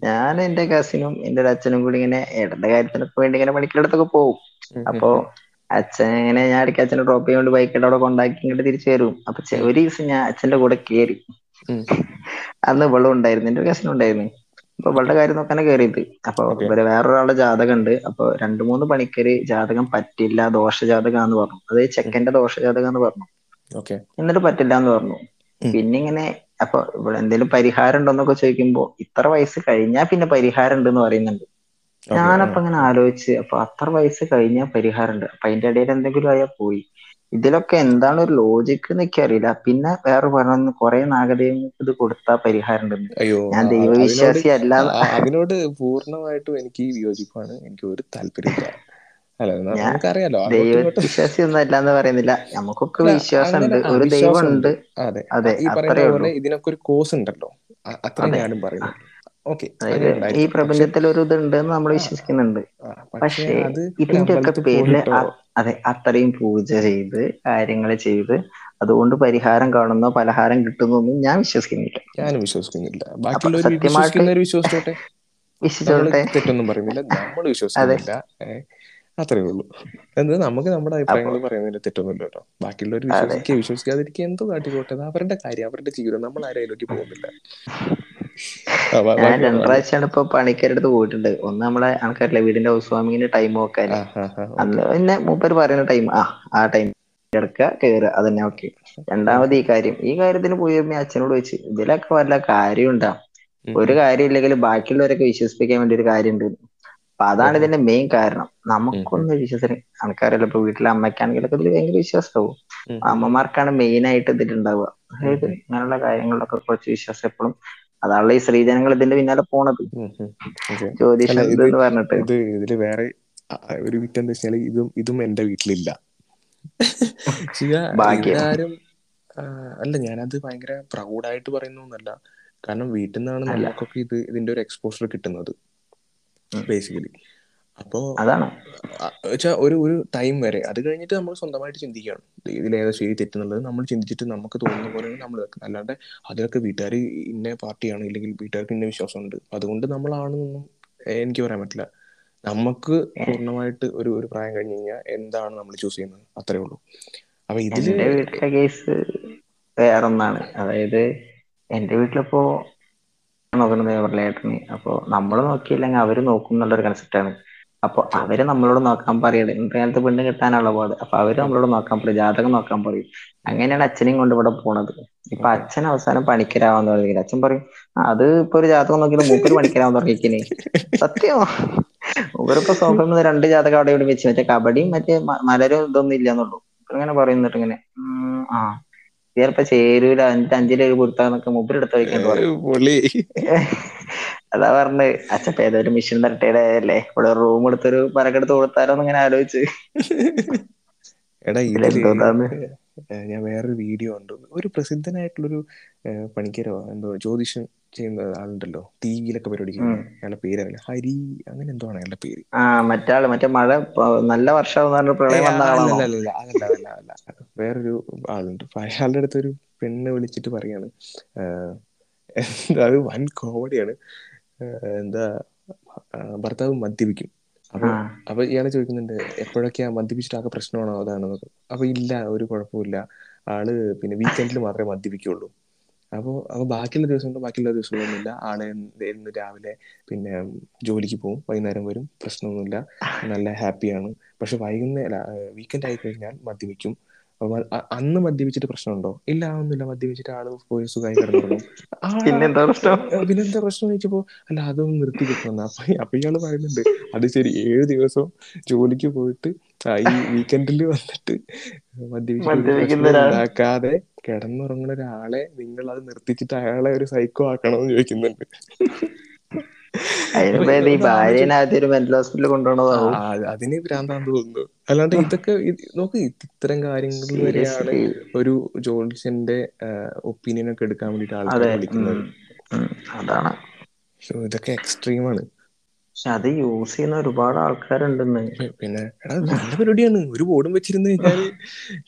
ഞാൻ എന്റെ കസിനും എന്റെ ഒരു അച്ഛനും കൂടി ഇങ്ങനെ ഏട്ടന്റെ കാര്യത്തിനൊക്കെ വേണ്ടി ഇങ്ങനെ പണിക്കടുത്തൊക്കെ പോകും അപ്പോ അച്ഛൻ ഇങ്ങനെ ഞാൻ ഇടയ്ക്ക് അച്ഛനെ ഡ്രോപ്പ് ചെയ്യാൻ ബൈക്ക് ബൈക്കിട്ട് അവിടെ കൊണ്ടാക്കി ഇങ്ങോട്ട് തിരിച്ചു വരും. അപ്പൊ ഒരു ദിവസം ഞാൻ അച്ഛന്റെ കൂടെ കേറി. അന്ന് ഇവളും ഉണ്ടായിരുന്നു. എന്റെ കസിനും ഉണ്ടായിരുന്നു. അപ്പൊ ഇവളുടെ കാര്യം നോക്കാനാ കേറിയത്. അപ്പൊ ഇവർ വേറൊരാളുടെ ജാതകം ഉണ്ട് അപ്പൊ രണ്ടു മൂന്ന് പണിക്കര് ജാതകം പറ്റില്ല ദോഷ ജാതകാന്ന് പറഞ്ഞു. അത് ചെക്കന്റെ ദോഷ ജാതകം എന്ന് പറഞ്ഞു എന്നിട്ട് പറ്റില്ല എന്ന് പറഞ്ഞു. പിന്നെ ഇങ്ങനെ അപ്പൊ ഇവിടെ എന്തെങ്കിലും പരിഹാരം ഉണ്ടോന്നൊക്കെ ചോദിക്കുമ്പോ ഇത്ര വയസ്സ് കഴിഞ്ഞാ പിന്നെ പരിഹാരം ഉണ്ട് എന്ന് പറയുന്നുണ്ട് ഞാനപ്പൊ ഇങ്ങനെ ആലോചിച്ച് അപ്പൊ അത്ര വയസ്സ് കഴിഞ്ഞാ പരിഹാരം ഉണ്ട് അപ്പൊ അതിന്റെ ഇടയിൽ എന്തെങ്കിലും ആയാൽ പോയി. ഇതിലൊക്കെ എന്താണ് ഒരു ലോജിക്ക് എനിക്കറിയില്ല. അറിയില്ല പിന്നെ വേറെ പറഞ്ഞു കുറെ നാഗദേവങ്ങൾക്ക് ഇത് കൊടുത്താൽ പരിഹാരം ഉണ്ടെന്ന് അയ്യോ ഞാൻ ദൈവവിശ്വാസി അല്ല അതിനോട് പൂർണമായിട്ടും എനിക്ക് വിയോജിപ്പാണ് എനിക്ക് ഒരു താല്പര്യമില്ല നമുക്കറിയാലോ ദൈവവിശ്വാസി ഒന്നും അല്ല എന്ന് പറയുന്നില്ല. നമുക്കൊക്കെ അല്ല, വിശ്വാസം ഉണ്ട് ഒരു ദൈവം ഉണ്ട്. അതെ. ഈ പറയുന്ന പോലെ. ഇതിനൊക്കെ ഒരു കോസ് ഉണ്ടല്ലോ. അത്ര അതെ. ഞാനും പറയുന്നുള്ളൂ ഓക്കെ. ഈ പ്രപഞ്ചത്തിൽ ഒരു ഇതുണ്ട് എന്ന് നമ്മൾ വിശ്വസിക്കുന്നുണ്ട്. പക്ഷേ ഇതിന്റെ ഒക്കെ പേരിൽ അതെ അത്രയും പൂജ ചെയ്ത് കാര്യങ്ങൾ ചെയ്ത് അതുകൊണ്ട് പരിഹാരം കാണുന്നോ പലഹാരം കിട്ടുന്നൊന്നും ഞാൻ വിശ്വസിക്കുന്നില്ല. ഞാനും വിശ്വസിക്കുന്നില്ല. ബാക്കിയുള്ളവർ വിശ്വസിച്ചോട്ടെ? വിശ്വസിച്ചോട്ടെ? തെറ്റൊന്നും പറയുന്നില്ല. നമ്മൾ വിശ്വസിക്കുന്നില്ല. അത്രേ ഉള്ളൂ. എന്ത് നമുക്ക് നമ്മുടെ അഭിപ്രായങ്ങൾ പറയുന്നതിന് തെറ്റൊന്നുമില്ല കേട്ടോ. ബാക്കിയുള്ളവർ. വിശ്വസിക്കുക വിശ്വസിക്കാതിരിക്കുക എന്തോ കാട്ടിക്കോട്ടെ? അവരുടെ കാര്യം അവരുടെ ജീവിതം. നമ്മൾ ആരും അതിലേക്ക് പോകുന്നില്ല. ഞാൻ പ്രാവശ്യമാണ് ഇപ്പൊ പണിക്കാരുടെ അടുത്ത് പോയിട്ടുണ്ട്. ഒന്ന് നമ്മളെ ആൾക്കാരില്ലേ വീടിന്റെ ഹൗസ് വാമിങ്ങിന്റെ ടൈം നോക്കാൻ. അന്ന് പിന്നെ മൂപ്പര് പറയുന്ന ടൈം ആ ആ ടൈം കിടക്കുക കേറുക അതന്നെ ഓക്കെ. രണ്ടാമത് ഈ കാര്യം ഈ കാര്യത്തിന് പോയി അച്ഛനോട് ചോദിച്ചു ഇതിലൊക്കെ വല്ല കാര്യം ഉണ്ടാ ഒരു കാര്യം ഇല്ലെങ്കിൽ ബാക്കിയുള്ളവരൊക്കെ വിശ്വസിപ്പിക്കാൻ വേണ്ടി ഒരു കാര്യം ഉണ്ട് അപ്പൊ അതാണ് ഇതിന്റെ മെയിൻ കാരണം. നമുക്കൊന്ന് വിശ്വസിന് ആൾക്കാരല്ല ഇപ്പൊ വീട്ടിലെ അമ്മയ്ക്കാണെങ്കിലൊക്കെ ഇതിൽ ഭയങ്കര വിശ്വാസമാവും. അമ്മമാർക്കാണ് മെയിൻ ആയിട്ട് ഇതിലുണ്ടാവുക അതായത് ഇങ്ങനെയുള്ള കാര്യങ്ങളിലൊക്കെ കുറച്ച് വിശ്വാസം എപ്പോഴും അതാണല്ലോ ഈ സ്ത്രീജനങ്ങൾ ഇതിന്റെ പിന്നാലെ പോണത്. ജ്യോതിഷം പറഞ്ഞിട്ട്. ഇത് ഇതിൽ വേറെ ഒരു വിറ്റ് എന്താ വെച്ചാൽ ഇതും ഇതും എന്റെ വീട്ടിലില്ല. ആരും. അല്ല ഞാനത് ഭയങ്കര പ്രൗഡായിട്ട് പറയുന്നൊന്നല്ല. കാരണം വീട്ടിൽ നിന്നാണ്. നമുക്കൊക്കെ ഇത് ഇതിന്റെ ഒരു എക്സ്പോഷർ കിട്ടുന്നത് ബേസിക്കലി അപ്പോ അതാണ്. വെച്ചാ ഒരു ഒരു ടൈം വരെ. അത് കഴിഞ്ഞിട്ട് നമ്മൾ സ്വന്തമായിട്ട് ചിന്തിക്കുകയാണ് ഇതിലേതാ ശരി തെറ്റെന്നുള്ളത് നമ്മൾ ചിന്തിച്ചിട്ട് നമുക്ക് തോന്നുന്ന പോലെയാണ് നമ്മൾ വെക്കുന്നത് അല്ലാണ്ട് അതിലൊക്കെ വീട്ടുകാർ ഇന്ന പാർട്ടിയാണ് ഇല്ലെങ്കിൽ വീട്ടുകാർക്ക് ഇന്ന വിശ്വാസമുണ്ട്. അതുകൊണ്ട് നമ്മളാണെന്നൊന്നും എനിക്ക് പറയാൻ പറ്റില്ല. നമുക്ക് പൂർണമായിട്ട് ഒരു ഒരു പ്രായം കഴിഞ്ഞു കഴിഞ്ഞാൽ എന്താണ് നമ്മൾ ചൂസ് ചെയ്യുന്നത്? അത്രേ ഉള്ളൂ. അപ്പൊ ഇതിൽ കേസ് വീട്ടിലെ കേസ് വേറൊന്നാണ്. അതായത് എന്റെ വീട്ടിലിപ്പോ നോക്കണത് ഏട്ടന് അപ്പൊ നമ്മൾ നോക്കിയില്ലെങ്കിൽ അവർ നോക്കും എന്നുള്ളൊരു കൺസെപ്റ്റ് ആണ്. അപ്പൊ. അവർ നമ്മളോട് നോക്കാൻ പറയൽ ഇന്നത്തെ കാലത്ത് പെണ്ണ് കിട്ടാനുള്ള പാട് അപ്പൊ അവർ നമ്മളോട് നോക്കാൻ പറയും ജാതകം നോക്കാൻ പറയും. അങ്ങനെയാണ് അച്ഛനെയും കൊണ്ട് ഇവിടെ പോണത്. ഇപ്പൊ അച്ഛൻ അവസാനം പണിക്കരാവാന്ന് പറയുന്നത് അച്ഛൻ പറയും അത് ഇപ്പൊ ഒരു ജാതകം നോക്കിയിട്ട് മൂപ്പര് പണിക്കരാവാന്ന് തുടങ്ങിക്കിനെ സത്യമോ മൂപ്പരിപ്പോ സോഫയിൽ രണ്ട് ജാതകം അവിടെ ഇവിടെ വെച്ച് മറ്റേ കബഡിയും മറ്റേ മലരും ഇതൊന്നും ഇല്ലാന്നുള്ളൂ. ഇങ്ങനെ പറയുന്നിട്ട് ഇങ്ങനെ ആ ചിലപ്പോ ചേരൂല എന്നിട്ട് അഞ്ചിലേക്ക് കൊടുത്താന്നൊക്കെ മൂപ്പര് എടുത്ത് വയ്ക്കാൻ പറയും. അതാ പറഞ്ഞത്. അച്ഛൻ ഏതൊരു മിഷൻ തരട്ടേടല്ലേ ഇവിടെ റൂം എടുത്തൊരു പരക്കെടുത്ത് കൊടുത്താലോ ഇങ്ങനെ ആലോചിച്ച്. എടാ ഞാൻ വേറൊരു വീഡിയോ ഉണ്ട് ഒരു പ്രസിദ്ധനായിട്ടുള്ളൊരു പണിക്കരോ എന്തോ ജ്യോതിഷം ചെയ്യുന്ന ആളുണ്ടല്ലോ? ടി വിയിലൊക്കെ പരിപാടിക്കുന്നത് പേര്. അയാളുടെ ഹരി അങ്ങനെ എന്തോ ആണ് അയാളുടെ പേര്. ആ മറ്റാൾ മറ്റേ മഴ നല്ല വർഷം അല്ലല്ല വേറൊരു ആളുണ്ട്. അയാളുടെ അടുത്ത് ഒരു പെണ്ണ് വിളിച്ചിട്ട് പറയാണ് എന്താ അത് വൻ കോമഡിയാണ്. എന്താ ഭർത്താവ് മദ്യപിക്കും. അപ്പൊ അപ്പൊ ഇയാളെ ചോദിക്കുന്നുണ്ട് എപ്പോഴൊക്കെയാ മദ്യപിച്ചിട്ട് ആകെ പ്രശ്നമാണോ അതാണെന്ന് അപ്പൊ ഇല്ല ഒരു കുഴപ്പമില്ല ആൾ പിന്നെ വീക്കെൻഡിൽ മാത്രമേ മദ്യപിക്കുള്ളൂ. അപ്പോൾ അപ്പോൾ ബാക്കിയുള്ള ദിവസങ്ങളും ബാക്കിയുള്ള ദിവസങ്ങളൊന്നുമില്ല. ആൾ ഇന്ന് രാവിലെ പിന്നെ ജോലിക്ക് പോകും വൈകുന്നേരം വരും. പ്രശ്നമൊന്നുമില്ല. നല്ല ഹാപ്പിയാണ്. പക്ഷെ വൈകുന്നേരം വീക്കെൻഡ് ആയി കഴിഞ്ഞാൽ മദ്യപിക്കും. അപ്പൊ അന്ന് മദ്യപിച്ചിട്ട് പ്രശ്നമുണ്ടോ? ഇല്ല ഒന്നുമില്ല മദ്യപിച്ചിട്ട് ആൾ പോയി സുഖമായി കിടന്നു പിന്നെന്താ പ്രശ്നം? പിന്നെന്താ പ്രശ്നം ചോദിച്ചപ്പോ അല്ല അതും നിർത്തി കിട്ടണം അപ്പൊ അപ്പൊ ഇയാൾ പറയുന്നുണ്ട് അത് ശരി ഏഴ് ദിവസം ജോലിക്ക് പോയിട്ട് ഈ വീക്കെൻഡിൽ വന്നിട്ട് മദ്യപിച്ചിട്ട് കിടന്നുറങ്ങുന്ന ഒരാളെ നിങ്ങൾ അത് നിർത്തിച്ചിട്ട് അയാളെ ഒരു സൈക്കോ ആക്കണമെന്ന് ചോദിക്കുന്നുണ്ട്. ഒരു മെന്റൽ ഹോസ്പിറ്റലിൽ ആ, കൊണ്ടുപോകണതാവും ആ, അതിന് ഭ്രാന്താന്ന് തോന്നുന്നു. അല്ലാണ്ട് ഇതൊക്കെ നോക്ക് ഇത്തരം കാര്യങ്ങളിൽ വരെയാണ് ഒരു ജോൺസന്റെ ഒപ്പീനിയൻ ഒക്കെ എടുക്കാൻ വേണ്ടിട്ട് ആൾക്കാർ വിളിക്കുന്നത്. അതാണ്. ഇതൊക്കെ എക്സ്ട്രീമാണ് പക്ഷെ അത് യൂസ് ചെയ്യുന്ന ഒരുപാട് ആൾക്കാരുണ്ടെന്ന്. പിന്നെ നല്ല പരിപാടിയാണ്. ഒരു ബോർഡും വെച്ചിരുന്നു കഴിഞ്ഞാൽ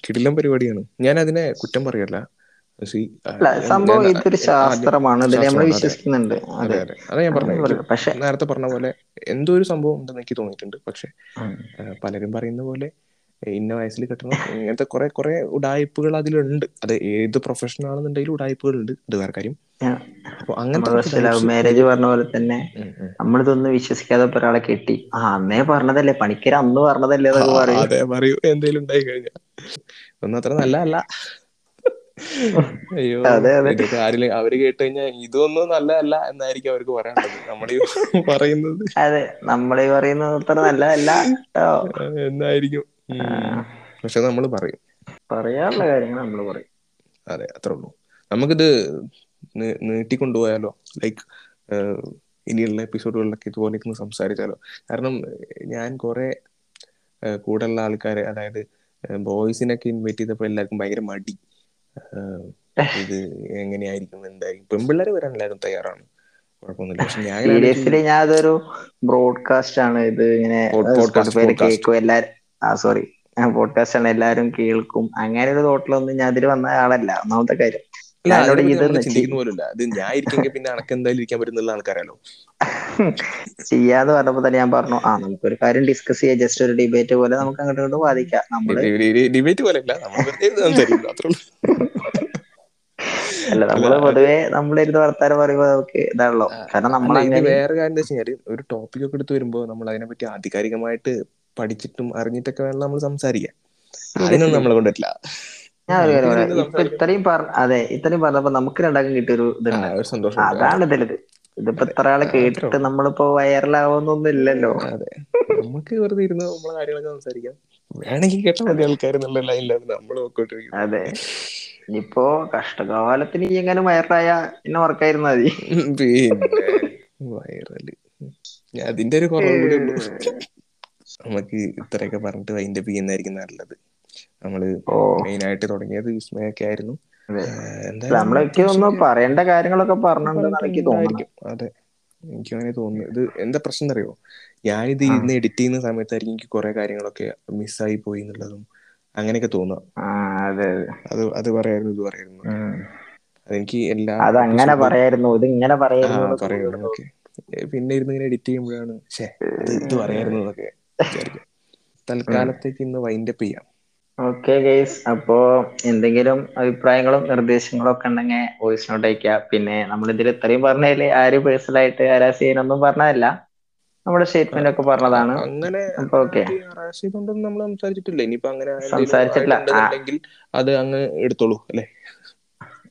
കിടിലം പരിപാടിയാണ്. ഞാൻ അതിനെ കുറ്റം പറയല്ല. അല്ല സംഭവം ഇതൊരു ശാസ്ത്രമാണ്. ഇതിൽ നമ്മൾ വിശ്വസിക്കുന്നുണ്ട്. അതെ അതെ. ഞാൻ. പക്ഷെ നേരത്തെ പറഞ്ഞ പോലെ എന്തോ ഒരു സംഭവം ഉണ്ടെന്ന് എനിക്ക് തോന്നിയിട്ടുണ്ട്. പക്ഷെ പലരും പറയുന്ന പോലെ ഇന്ന വയസ്സിൽ കിട്ടണം ഇങ്ങനത്തെ കുറെ കുറെ ഉടായ്പകൾ അതിലുണ്ട്. അത് ഏത് പ്രൊഫഷൻ ആണെന്നുണ്ടെങ്കിലും ഉടായ്പകളുണ്ട്. അത് വേറെ കാര്യം. അപ്പൊ അങ്ങനത്തെ മാരേജ് പറഞ്ഞ പോലെ തന്നെ. നമ്മളിതൊന്നും വിശ്വസിക്കാതെ ഒരാളെ കെട്ടി. ആ അന്നേ പറഞ്ഞതല്ലേ. പണിക്കര അന്ന് പറഞ്ഞതല്ലേ അതെ പറയൂ. എന്തേലും ഉണ്ടായി കഴിഞ്ഞാൽ ഒന്നും അത്ര നല്ലതല്ല. അയ്യോ. ഇതൊക്കെ ആരിലും അവർ കേട്ട് കഴിഞ്ഞാൽ ഇതൊന്നും നല്ലതല്ല എന്നായിരിക്കും അവർക്ക് പറയാനുള്ളത്. നമ്മളീ ഈ പറയുന്നത്. അതെ നമ്മളീ പറയുന്നത് അത്ര നല്ലതല്ല എന്നായിരിക്കും. പക്ഷെ നമ്മൾ പറയും. പറയാനുള്ള കാര്യങ്ങൾ നമ്മൾ പറയും. അതെ അത്രേ ഉള്ളൂ. നമുക്കിത് നീട്ടിക്കൊണ്ടുപോയാലോ? ലൈക്ക് ഇനിയുള്ള എപ്പിസോഡുകളിലൊക്കെ ഇതുപോലെ ഇരുന്ന് സംസാരിച്ചാലോ? കാരണം ഞാൻ കുറെ കൂടെയുള്ള ആൾക്കാരെ അതായത് ബോയ്സിനൊക്കെ ഇൻവൈറ്റ് ചെയ്തപ്പോൾ എല്ലാവർക്കും ഭയങ്കര മടി. ഇത് എങ്ങനെയായിരിക്കും? എന്തായിരിക്കും പെൺപിള്ളേർ വരാൻ എല്ലാവരും തയ്യാറാണ്. കുഴപ്പമൊന്നുമില്ല. പക്ഷെ ഞാൻ അതൊരു ബ്രോഡ്കാസ്റ്റ് ആണ്. ഇത് ഇങ്ങനെ. കേൾക്കും എല്ലാരും ആ സോറി പോഡ്കാസ്റ്റ് ആണ് എല്ലാരും കേൾക്കും. അങ്ങനെ ഒരു തോട്ടിലൊന്നും ഞാൻ അതിൽ വന്ന ആളല്ല. ഒന്നാമത്തെ കാര്യം. ചിന്തിക്കുന്ന പോലുമില്ല. അത് ഞാൻ ഇരിക്കെങ്കിൽ പിന്നെ അനക്ക് എന്തായാലും ഇരിക്കാൻ പറ്റുന്നുള്ള ആൾക്കാരല്ലോ. ചെയ്യാന്ന് പറഞ്ഞപ്പോ തന്നെ ഞാൻ പറഞ്ഞു ആ നമുക്കൊരു കാര്യം ഡിസ്കസ് ചെയ്യാം. ജസ്റ്റ് ഒരു ഡിബേറ്റ് പോലെ നമുക്ക് അങ്ങോട്ട് ഇങ്ങോട്ട് വാദിക്കാം. നമ്മൾ ഡിബേറ്റ് പോലെ അല്ല നമ്മൾ പൊതുവെ നമ്മളിരുന്ന് വർത്താനം പറയുമ്പോ നമുക്ക് ഇതാണല്ലോ. കാരണം നമ്മൾ വേറെ കാര്യം എന്താ ഒരു ടോപ്പിക് ഒക്കെ എടുത്ത് വരുമ്പോൾ നമ്മൾ അതിനെപ്പറ്റി ആധികാരികമായിട്ട് പഠിച്ചിട്ടും അറിഞ്ഞിട്ടൊക്കെ വേണം നമ്മൾ സംസാരിക്കാൻ. അതിനൊന്നും നമ്മളെ കൊണ്ടിട്ടില്ല ഞാൻ ഒരു കാര്യം പറയാം. ഇപ്പൊ ഇത്രയും പറ അതെ ഇത്രയും പറഞ്ഞപ്പോ നമുക്ക് രണ്ടാക്കും ഇതുണ്ട്. ഒരു സന്തോഷമുണ്ട് അതാണ് ഇതിലത് ഇതിപ്പോ ഇത്ര ആളെ കേട്ടിട്ട് നമ്മളിപ്പോ വൈറലാവുന്നൊന്നും ഇല്ലല്ലോ. അതെ നമുക്ക് വെറുതെ ഇരുന്ന് നമ്മളെ കാര്യങ്ങളൊക്കെ സംസാരിക്കാം. വേണമെങ്കിൽ കേട്ട മതി ആൾക്കാർ എന്നുള്ള ലൈനിലാണ് നമ്മൾ നോക്കിക്കൊണ്ടിരിക്കുന്നത് അതെ. ഇനിയിപ്പോ കഷ്ടകാലത്തിന് ഈ എങ്ങനെ വൈറലായ പിന്നെ വർക്കായിരുന്നു മതി. പിന്നെ വൈറൽ. അതിന്റെ ഒരു കുറവ് കൂടെ നമുക്ക് ഇത്രയൊക്കെ പറഞ്ഞിട്ട് അതിന്റെ ചെയ്യുന്നതായിരിക്കും നല്ലത്. നമ്മൾ മെയിൻ ആയിട്ട് തുടങ്ങിയത് വിസ്മയൊക്കെ ആയിരുന്നു. അതെ. ഏഹ് അല്ല, നമ്മൾ എനിക്ക് തോന്നുന്നു അത്യാവശ്യമൊക്കെ പറയേണ്ട കാര്യങ്ങളൊക്കെ പറഞ്ഞിട്ടുണ്ടെന്നാണ് അതെ. എനിക്ക് അങ്ങനെ തോന്നുന്നു. ഇത് എന്താ പ്രശ്നം അറിയോ ഞാനിത് ഇന്ന് ഇരുന്ന് എഡിറ്റ് ചെയ്യുന്ന സമയത്തായിരിക്കും എനിക്ക് കുറെ കാര്യങ്ങളൊക്കെ മിസ്സായി പോയി എന്നുള്ളതും അങ്ങനെയൊക്കെ തോന്നുക. അതെ അതെ. പറയായിരുന്നു ഇത് പറയായിരുന്നു. അതെനിക്ക് എല്ലാ പറയായിരുന്നു. ഇത് ഇങ്ങനെ പറയായിരുന്നു ഓക്കെ പിന്നെ ഇരുന്ന് ഇങ്ങനെ എഡിറ്റ് ചെയ്യുമ്പോഴാണ് ഷേ അത് ഇത് പറയായിരുന്നു എന്നൊക്കെ തൽക്കാലത്തേക്ക് ഇന്ന് വൈൻഡപ്പ് ചെയ്യാം. ഓക്കെ ഗൈസ് അപ്പോ എന്തെങ്കിലും അഭിപ്രായങ്ങളും നിർദ്ദേശങ്ങളും ഒക്കെ ഉണ്ടെങ്കിൽ വോയിസ് നോട്ട് അയക്കുക പിന്നെ നമ്മൾ ഇതിൽ ഇത്രയും പറഞ്ഞതിൽ ആരും പേഴ്സണൽ ആയിട്ട് ഹരാസ് ചെയ്യാനൊന്നും പറഞ്ഞതല്ല. നമ്മുടെ സ്റ്റേറ്റ്മെന്റ് ഒക്കെ പറഞ്ഞതാണ്. അങ്ങനെ നമ്മൾ സംസാരിച്ചിട്ടില്ല. ഇനിയിപ്പോ അങ്ങനെ സംസാരിച്ചിട്ടില്ല. അത് അങ്ങ് എടുത്തോളൂ അല്ലെ?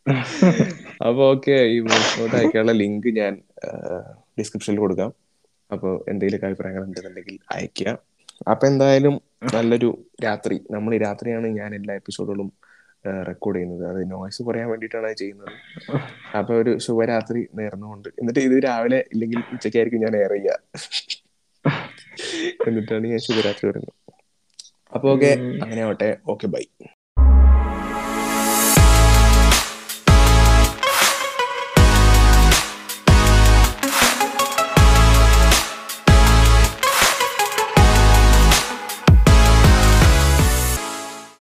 അപ്പൊ ഓക്കെ ഈ വോയിസ് നോട്ട് അയക്കാനുള്ള ലിങ്ക് ഞാൻ ഡിസ്ക്രിപ്ഷനിൽ കൊടുക്കാം. അപ്പോൾ എന്തെങ്കിലും അഭിപ്രായങ്ങൾ ഉണ്ടെന്നുണ്ടെങ്കിൽ അയക്കുക അപ്പൊ എന്തായാലും നല്ലൊരു രാത്രി. നമ്മൾ ഈ രാത്രിയാണ് ഞാൻ എല്ലാ എപ്പിസോഡുകളും റെക്കോർഡ് ചെയ്യുന്നത്. അത് നോയ്സ് കുറയാൻ വേണ്ടിയിട്ടാണ് അത് ചെയ്യുന്നത്. അപ്പൊ ഒരു ശുഭരാത്രി നേർന്നുകൊണ്ട്. എന്നിട്ട് ഇത് രാവിലെ ഇല്ലെങ്കിൽ ഉച്ചയ്ക്കായിരിക്കും ഞാൻ എയർ ചെയ്യുക എന്നിട്ടാണ് ഞാൻ ശുഭരാത്രി വരുന്നത് അപ്പൊ ഓക്കെ അങ്ങനെ ആവട്ടെ. Okay bye